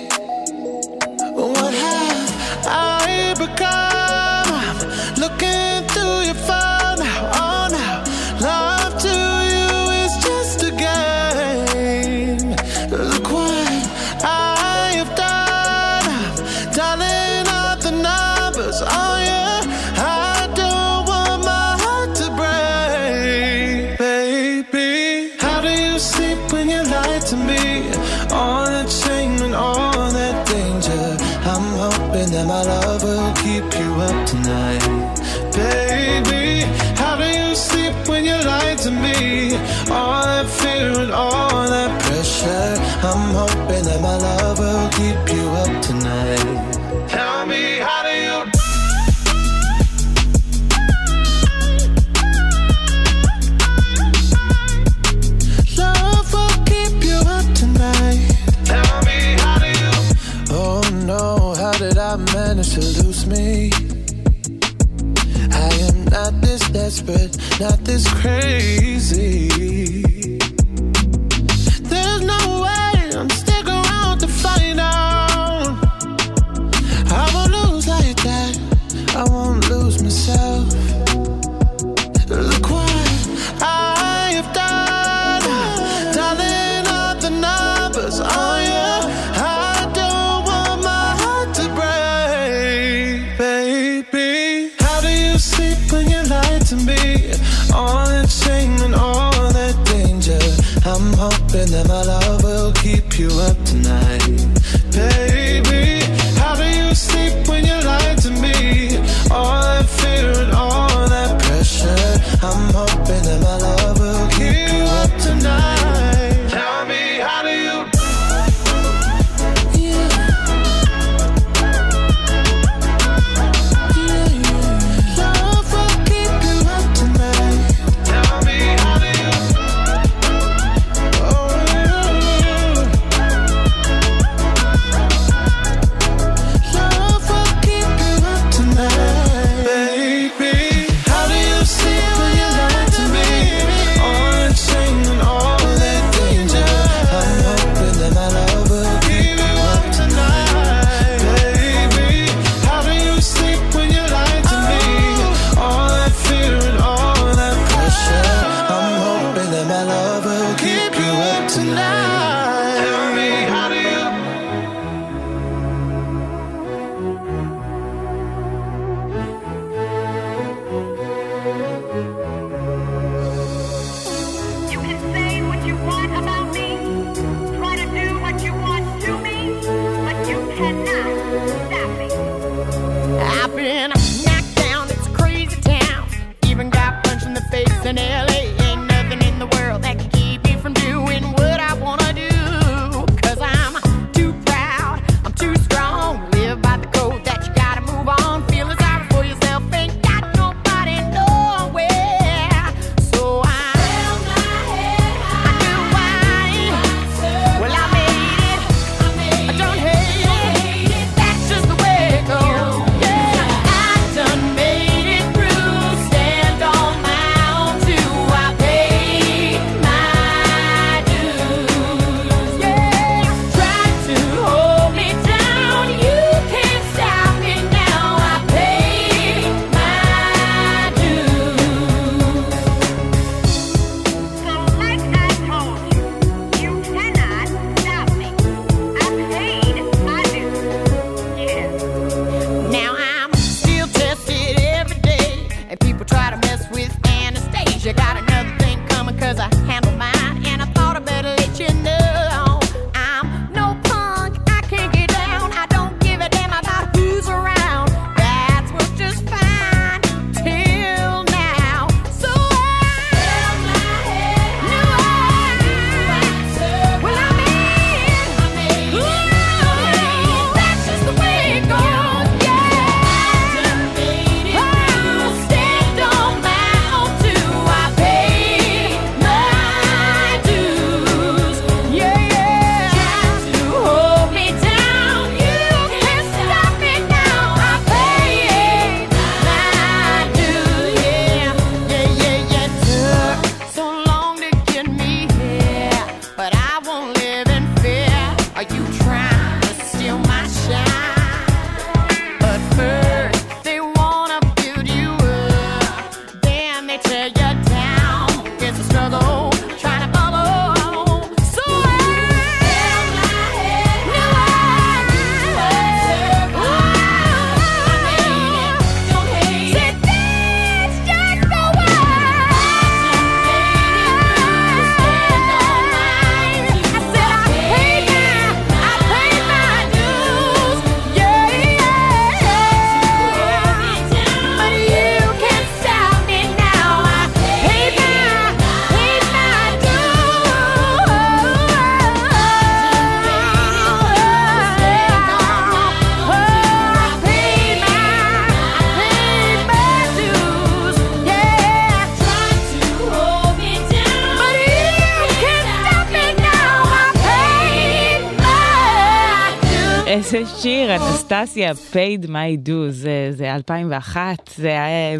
איזה שיר, אנסטסיה, paid my dues, זה, זה 2001, זה היה...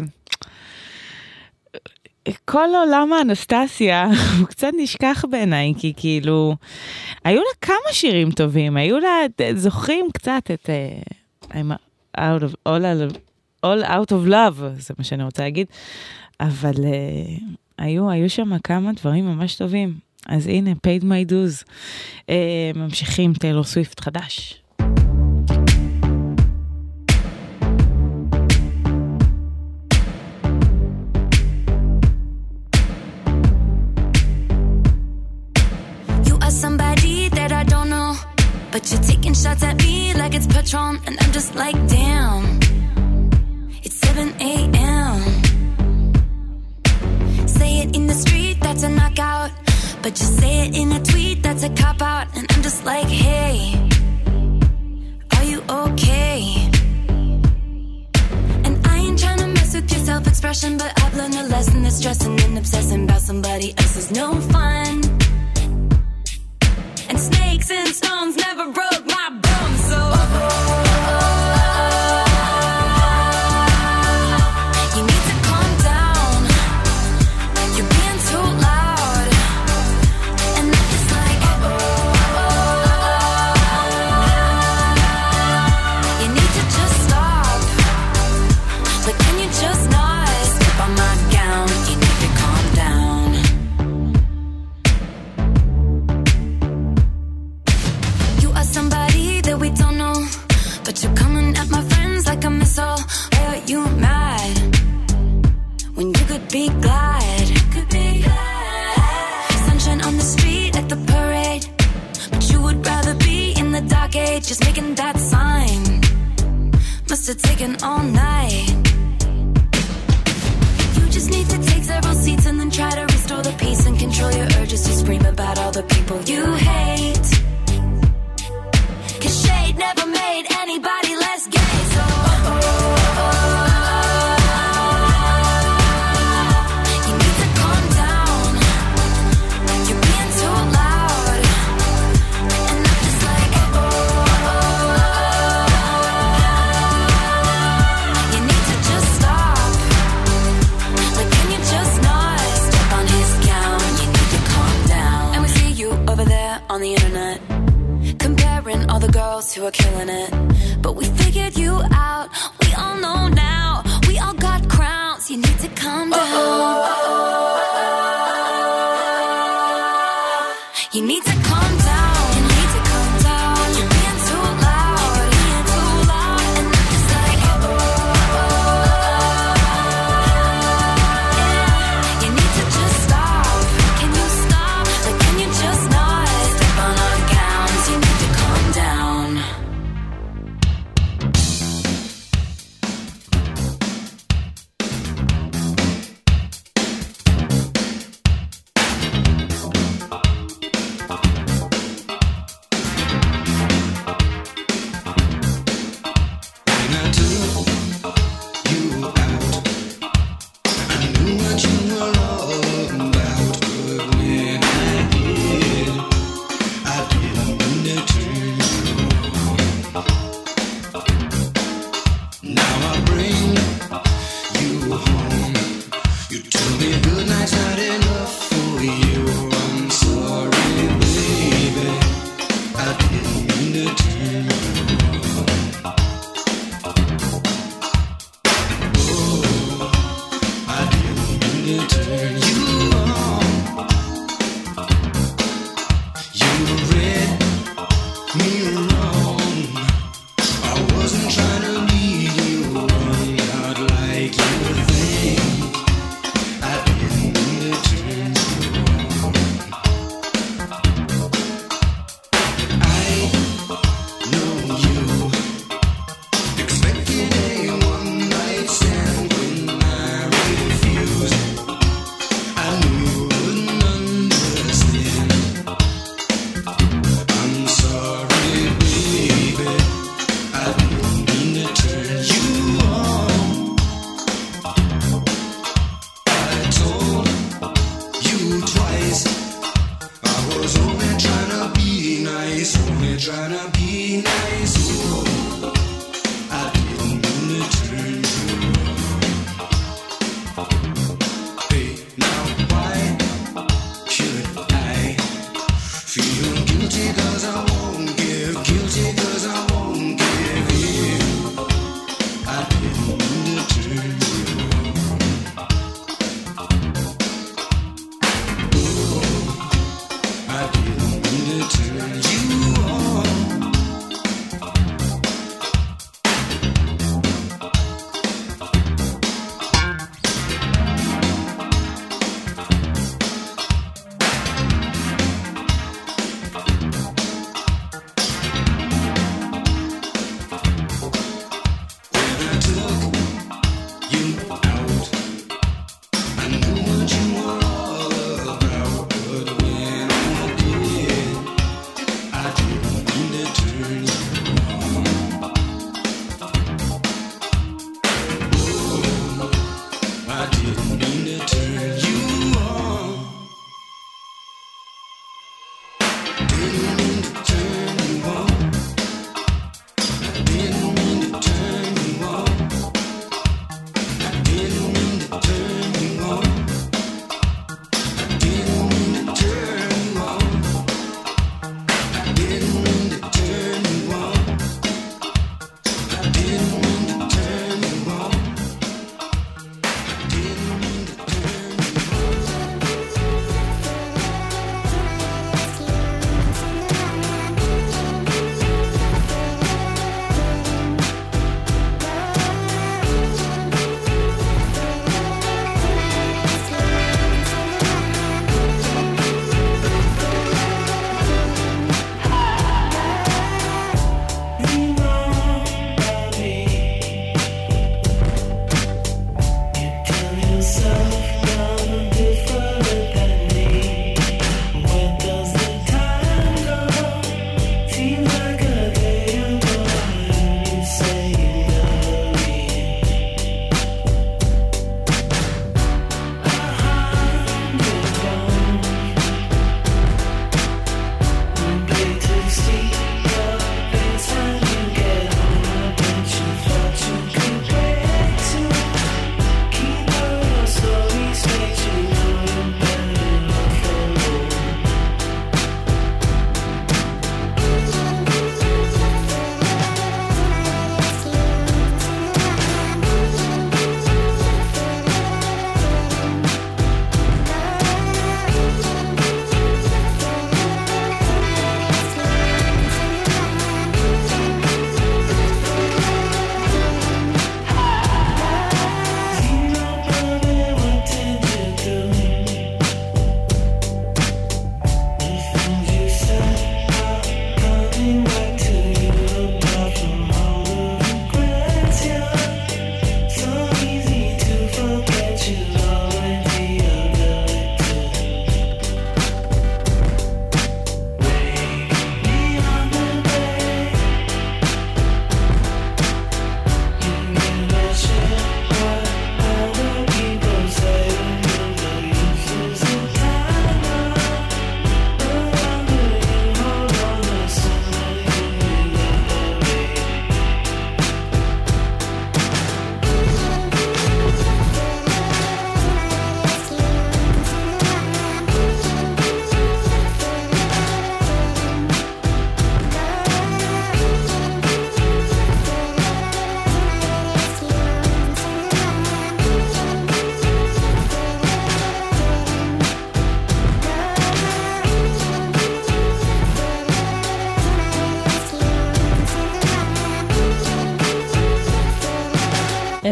כל עולם האנסטסיה הוא קצת נשכח בעיניי, כי כאילו, היו לה כמה שירים טובים, היו לה, זוכרים קצת את uh, I'm out of, all, out of, all out of love, זה מה שאני רוצה להגיד, אבל uh, היו, היו שם כמה דברים ממש טובים. אז הנה, paid my dues. Uh, ממשיכים, טיילור סוויפט חדש. But you're taking shots at me like it's Patron, and I'm just like, damn. It's 7 a.m. Say it in the street, that's a knockout. But you say it in a tweet, that's a cop out. And I'm just like, hey, are you okay? And I ain't trying to mess with your self expression, but I've learned a lesson that stressing and obsessing about somebody else is no fun. And snakes and stones never broke my you mad? When you could be glad. Could be glad. Sunshine on the street at the parade. But you would rather be in the dark age, just making that sign. Must have taken all night. You just need to take several seats and then try to restore the peace and control your urges to scream about all the people you hate. Cause shade never made anybody who are killing it. But we figured you out. We all know now. We all got crowns. You need to calm down. You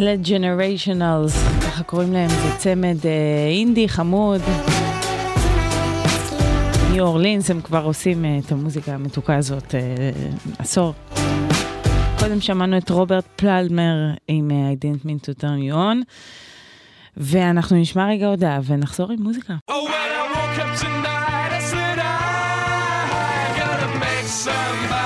אלה ג'נריישנלס, ככה קוראים להם, זה צמד אה, אינדי חמוד. ניו אורלינס, הם כבר עושים אה, את המוזיקה המתוקה הזאת אה, עשור. קודם שמענו את רוברט פללמר עם I didn't mean to turn you on, ואנחנו נשמע רגע הודעה ונחזור עם מוזיקה. Oh, when I woke up tonight, I said I gotta make somebody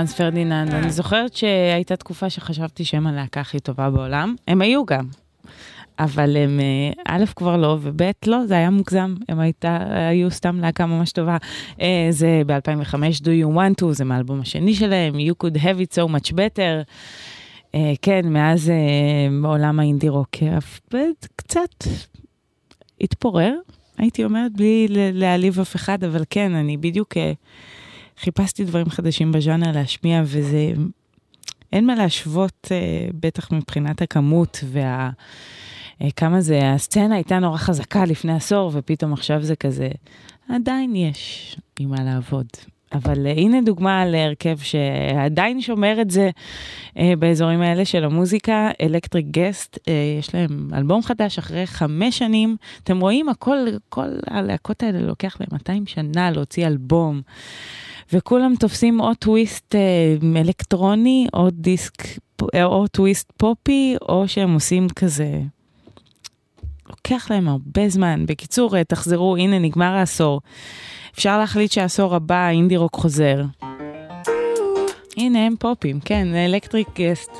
Franz Ferdinand, אני זוכרת שהייתה תקופה שחשבתי שהם הלהקה הכי טובה בעולם, הם היו גם. אבל הם, אה, א', כבר לא, וב', לא, זה היה מוגזם, הם הייתה, היו סתם להקה ממש טובה. אה, זה ב-2005, Do You Want To, זה מהאלבום השני שלהם, You Could Have It So Much Better. אה, כן, מאז עולם האינדי רוק קצת התפורר, הייתי אומרת, בלי להעליב אף אחד, אבל כן, אני בדיוק חיפשתי דברים חדשים בז'אנר להשמיע, וזה... אין מה להשוות, אה, בטח מבחינת הכמות וה... אה, כמה זה, הסצנה הייתה נורא חזקה לפני עשור, ופתאום עכשיו זה כזה, עדיין יש עם מה לעבוד. אבל uh, הנה דוגמה להרכב שעדיין שומר את זה באזורים האלה של המוזיקה, אלקטריק גסט, יש להם אלבום חדש אחרי חמש שנים. אתם רואים, הכל, כל הלהקות האלה לוקח להם 200 שנה להוציא אלבום. וכולם תופסים או טוויסט אה, אלקטרוני, או דיסק, או טוויסט פופי, או שהם עושים כזה לוקח להם הרבה זמן. בקיצור, אה, תחזרו, הנה נגמר העשור. אפשר להחליט שהעשור הבא האינדי רוק חוזר. הנה הם פופים, כן, Electric Guest.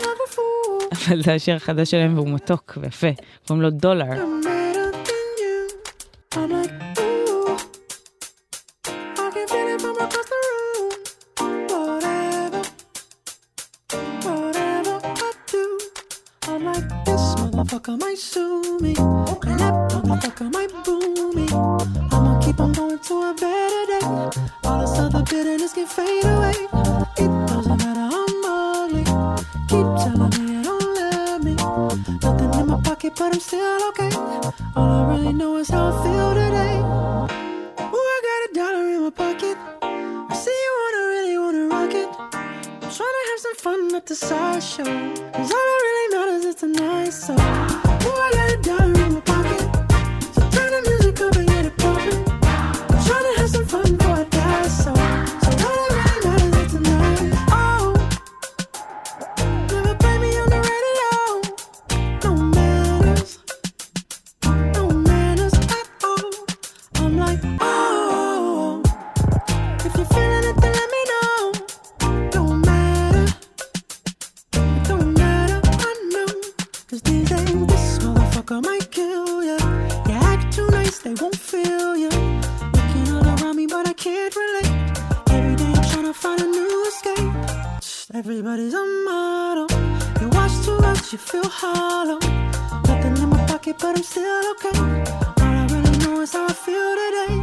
אבל זה השיר החדש שלהם והוא מתוק ויפה, קוראים לו דולר. I'm motherfucker might sue me, and that motherfucker might boo me. I'ma keep on going to a better day. All this other bitterness can fade away. It doesn't matter, I'm ugly. Keep telling me you don't love me. Nothing in my pocket, but I'm still okay. All I really know is how I feel today. Trying to have some fun at the sideshow. Cause all that really matters is tonight, so. Ooh, I got a dollar in my pocket. Everybody's a model. You watch too much, you feel hollow. Nothing in my pocket, but I'm still okay. All I really know is how I feel today.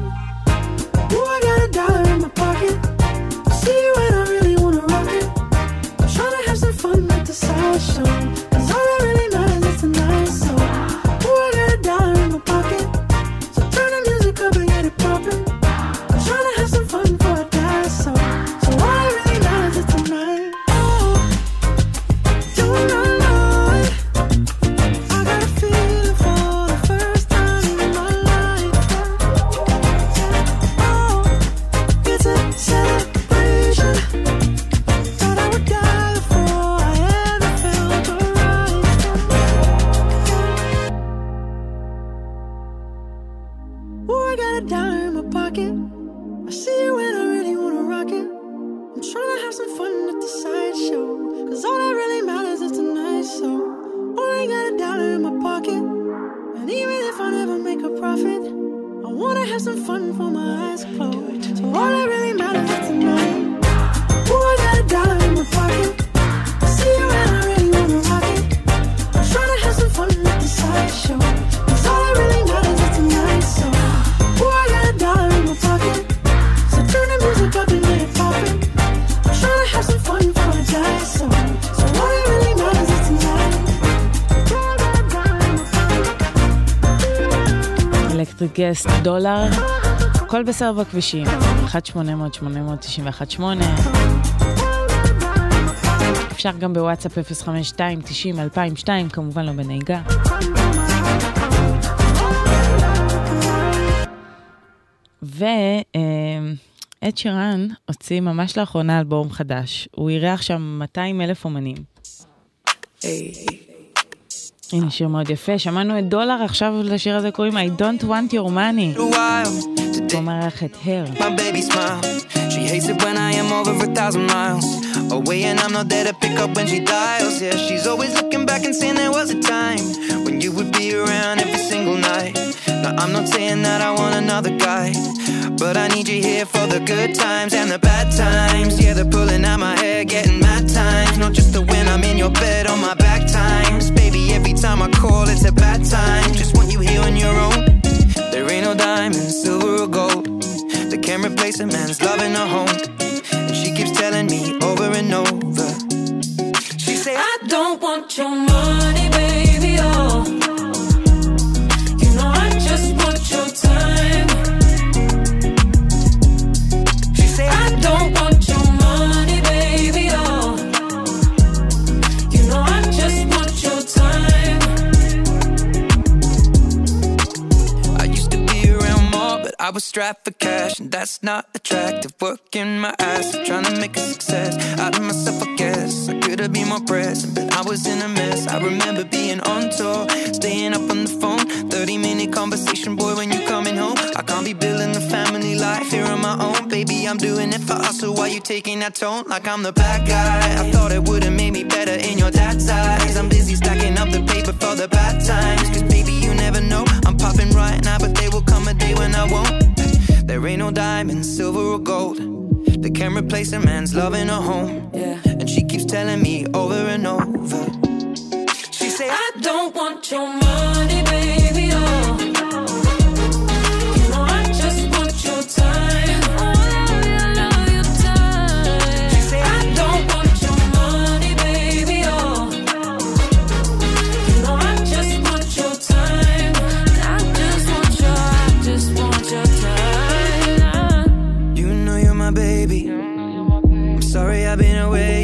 גסט, דולר, הכל בסדר בכבישים, 1-800-891-8. אפשר גם בוואטסאפ 052-90-2002, כמובן לא בנהיגה. ואד שירן הוציא ממש לאחרונה אלבום חדש. הוא אירח שם 200 אלף אומנים. הנה שיר מאוד יפה, שמענו את דולר, עכשיו לשיר הזה קוראים I don't want your money. הוא מארח את הר. My baby smile. She hates it when I am over a thousand miles away, and I'm not there to pick up when she dials. Yeah, she's always looking back and saying there was a time when you would be around every single night. Now I'm not saying that I want another guy, but I need you here for the good times and the bad times. Yeah, they're pulling out my hair, getting mad times. Not just the when I'm in your bed on my back times, baby. Every time I call, it's a bad time. Just want you here on your own. There ain't no diamonds, silver or gold that can replace a man's love in a home. And she keeps telling me over and over. She say, I don't want your money, baby. Oh, time. I was strapped for cash, and that's not attractive. Working my ass, trying to make a success out of myself, I guess. I could have been more present, but I was in a mess. I remember being on tour, staying up on the phone. 30 minute conversation, boy, when you coming home. I can't be building a family life here on my own. Baby, I'm doing it for us, so why you taking that tone? Like I'm the bad guy. I thought it would have made me better in your dad's eyes. I'm busy stacking up the paper for the bad times, cause baby, you never know Popping right now, but there will come a day when I won't. There ain't no diamond, silver, or gold that can replace a man's love in a home. Yeah. And she keeps telling me over and over. She say, I don't want your money, baby. Oh. know, I just want your time. Sorry I've been away.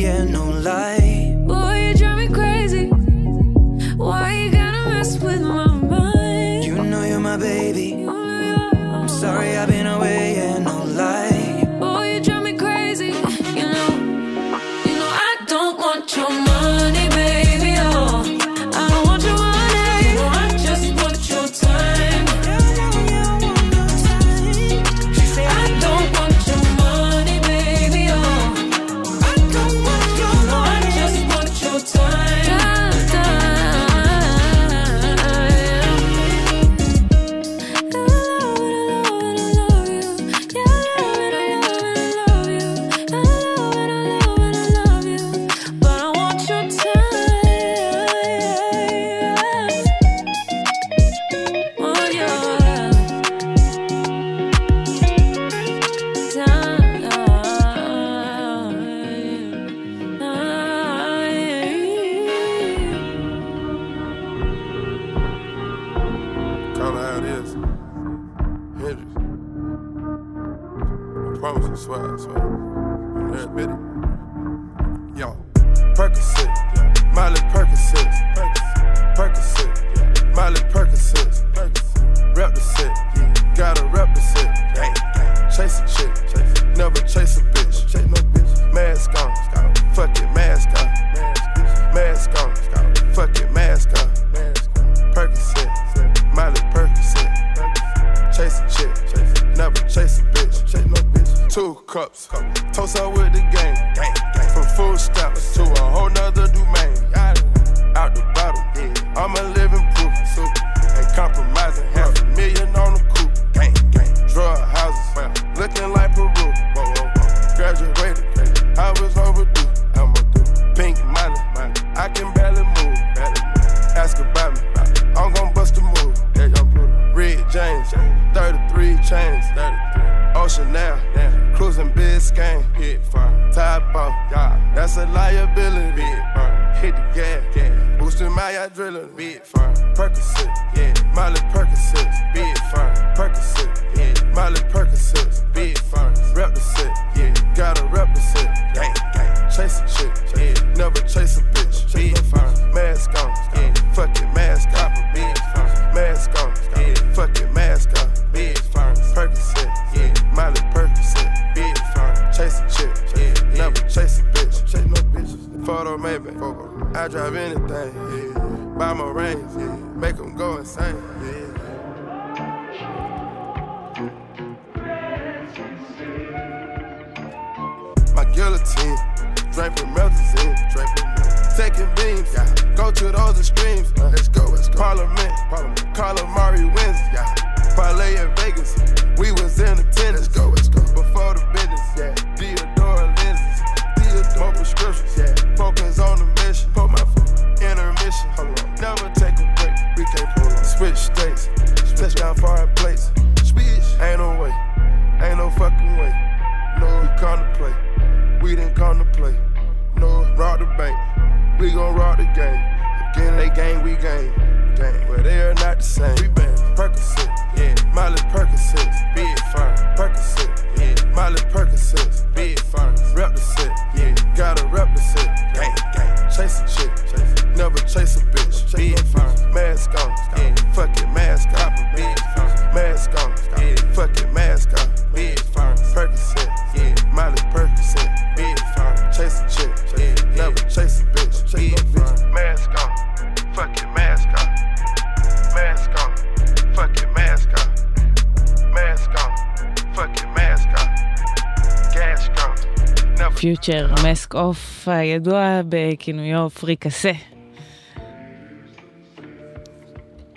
Future, Mask Off, הידוע בכינויו Percocet.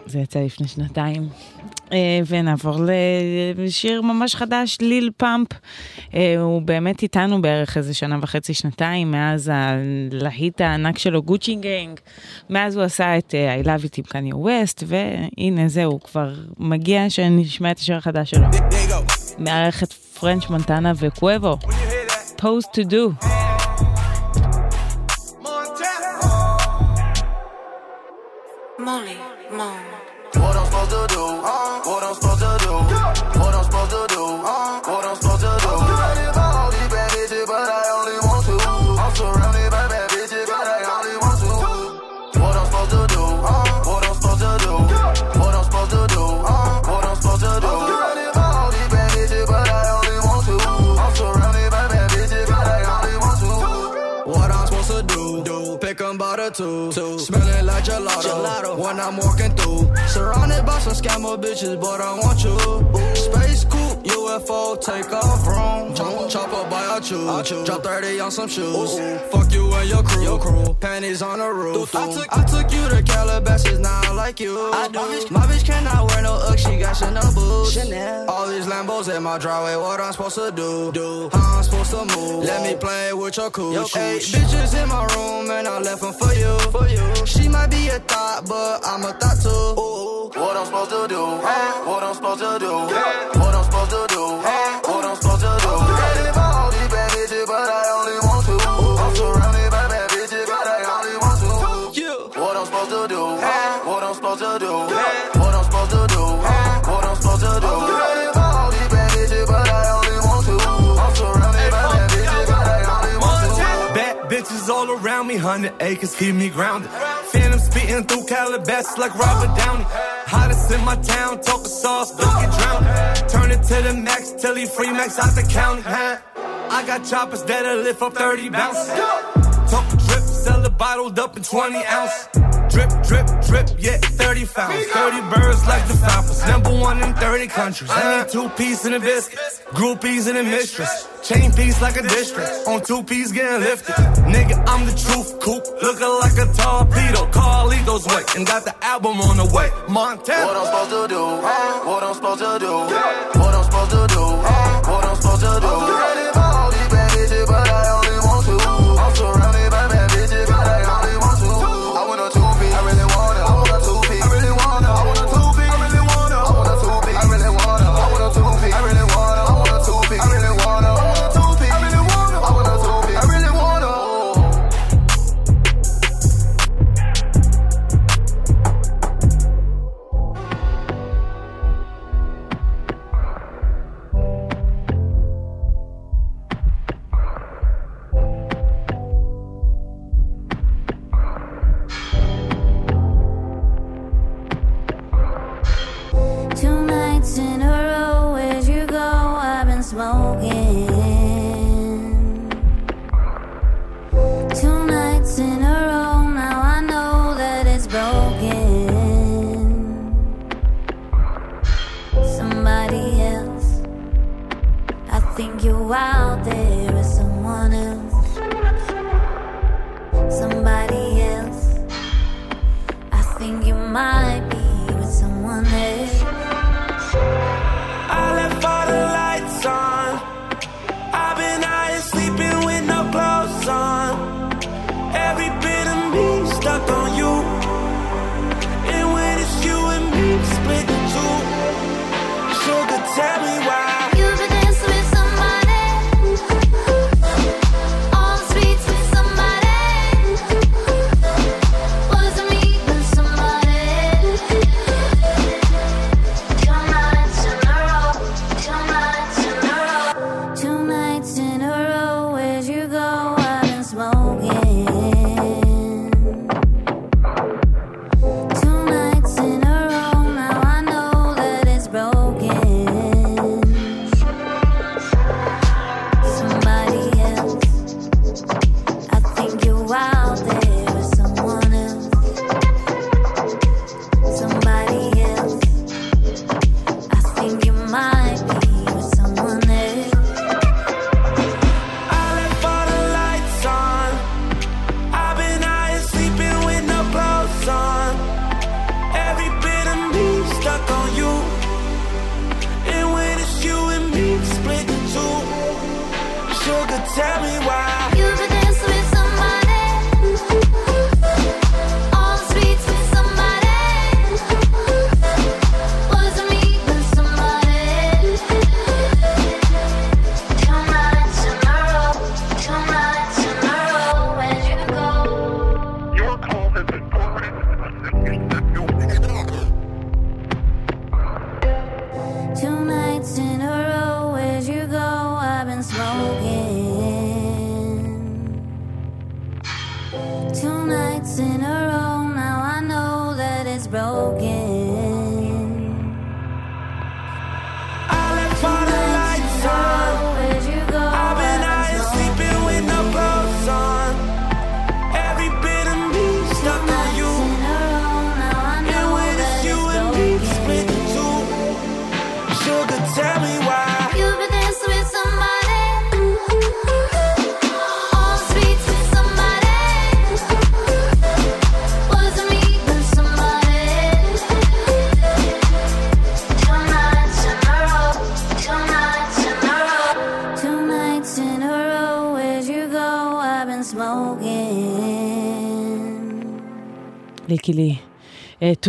זה יצא לפני שנתיים. אה, ונעבור לשיר ממש חדש, Lil Pump. אה, הוא באמת איתנו בערך איזה שנה וחצי, שנתיים, מאז הלהיט הענק שלו, Gucci Gang. מאז הוא עשה את אה, I Love It עם Kanye West, והנה זהו, כבר מגיע שנשמע את השיר החדש שלו. מארח את פרנץ' מונטנה וקוובו. Pose to do. Molly, mom. What I'm supposed to do? What I'm when I'm walking through. Surrounded by some scammer bitches, but I want you. Space coupe, UFO, take off from. Chop, chopper by our choose. Drop 30 on some shoes. Fuck you and your crew. Your crew. Panties on the roof. I took, I took you to Calabasas, now I like you. I do. My bitch cannot wear no Ugg, she got Chanel boots. Chanel. All these Lambos in my driveway, what I'm supposed to do? Do how I'm supposed to move? Let me play with your cooch. Hey, bitches in my room, and I left them for you. For you. She might be a thought, but I'm a thought too. What I'm supposed to do? What I'm supposed to do? What hundred acres keep me grounded. Phantom spitting through Calabasas like Robert Downey. Hottest in my town, talking sauce, don't get drowned. Turn it to the max till you free max out the county. I got choppers that'll lift up 30 bounces. Talk sell it bottled up in 20 ounce. Drip, drip, drip, yeah, 30 founds. 30 birds like the Falcons. Number one in 30 countries. I need two piece in a biscuit. Groupies in a mistress. Chain piece like a district. On two piece getting lifted. Nigga, I'm the truth, coop. Looking like a torpedo. Carlito's way. And got the album on the way. Montana. What I'm supposed to do? What I'm supposed to do? What I'm supposed to do? What I'm supposed to do?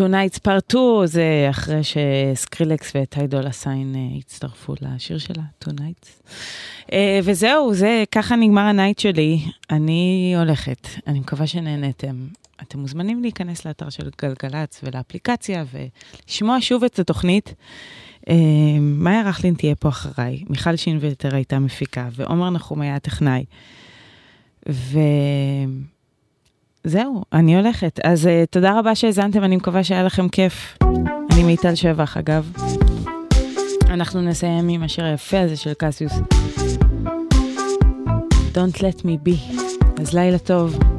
Nights Part 2, זה אחרי שסקרילקס וטי דולה סיין אה, הצטרפו לשיר שלה, Two Nights. אה, וזהו, זה, ככה נגמר הנייט שלי. אני הולכת, אני מקווה שנהנתם. אתם מוזמנים להיכנס לאתר של גלגלצ ולאפליקציה ולשמוע שוב את התוכנית. אה, מאיה רכלין תהיה פה אחריי, מיכל שינווטר הייתה מפיקה, ועומר נחום היה הטכנאי. ו... זהו, אני הולכת. אז uh, תודה רבה שהאזנתם, אני מקווה שהיה לכם כיף. אני מיטל שבח, אגב. אנחנו נסיים עם השיר היפה הזה של קסיוס. Don't let me be. אז לילה טוב.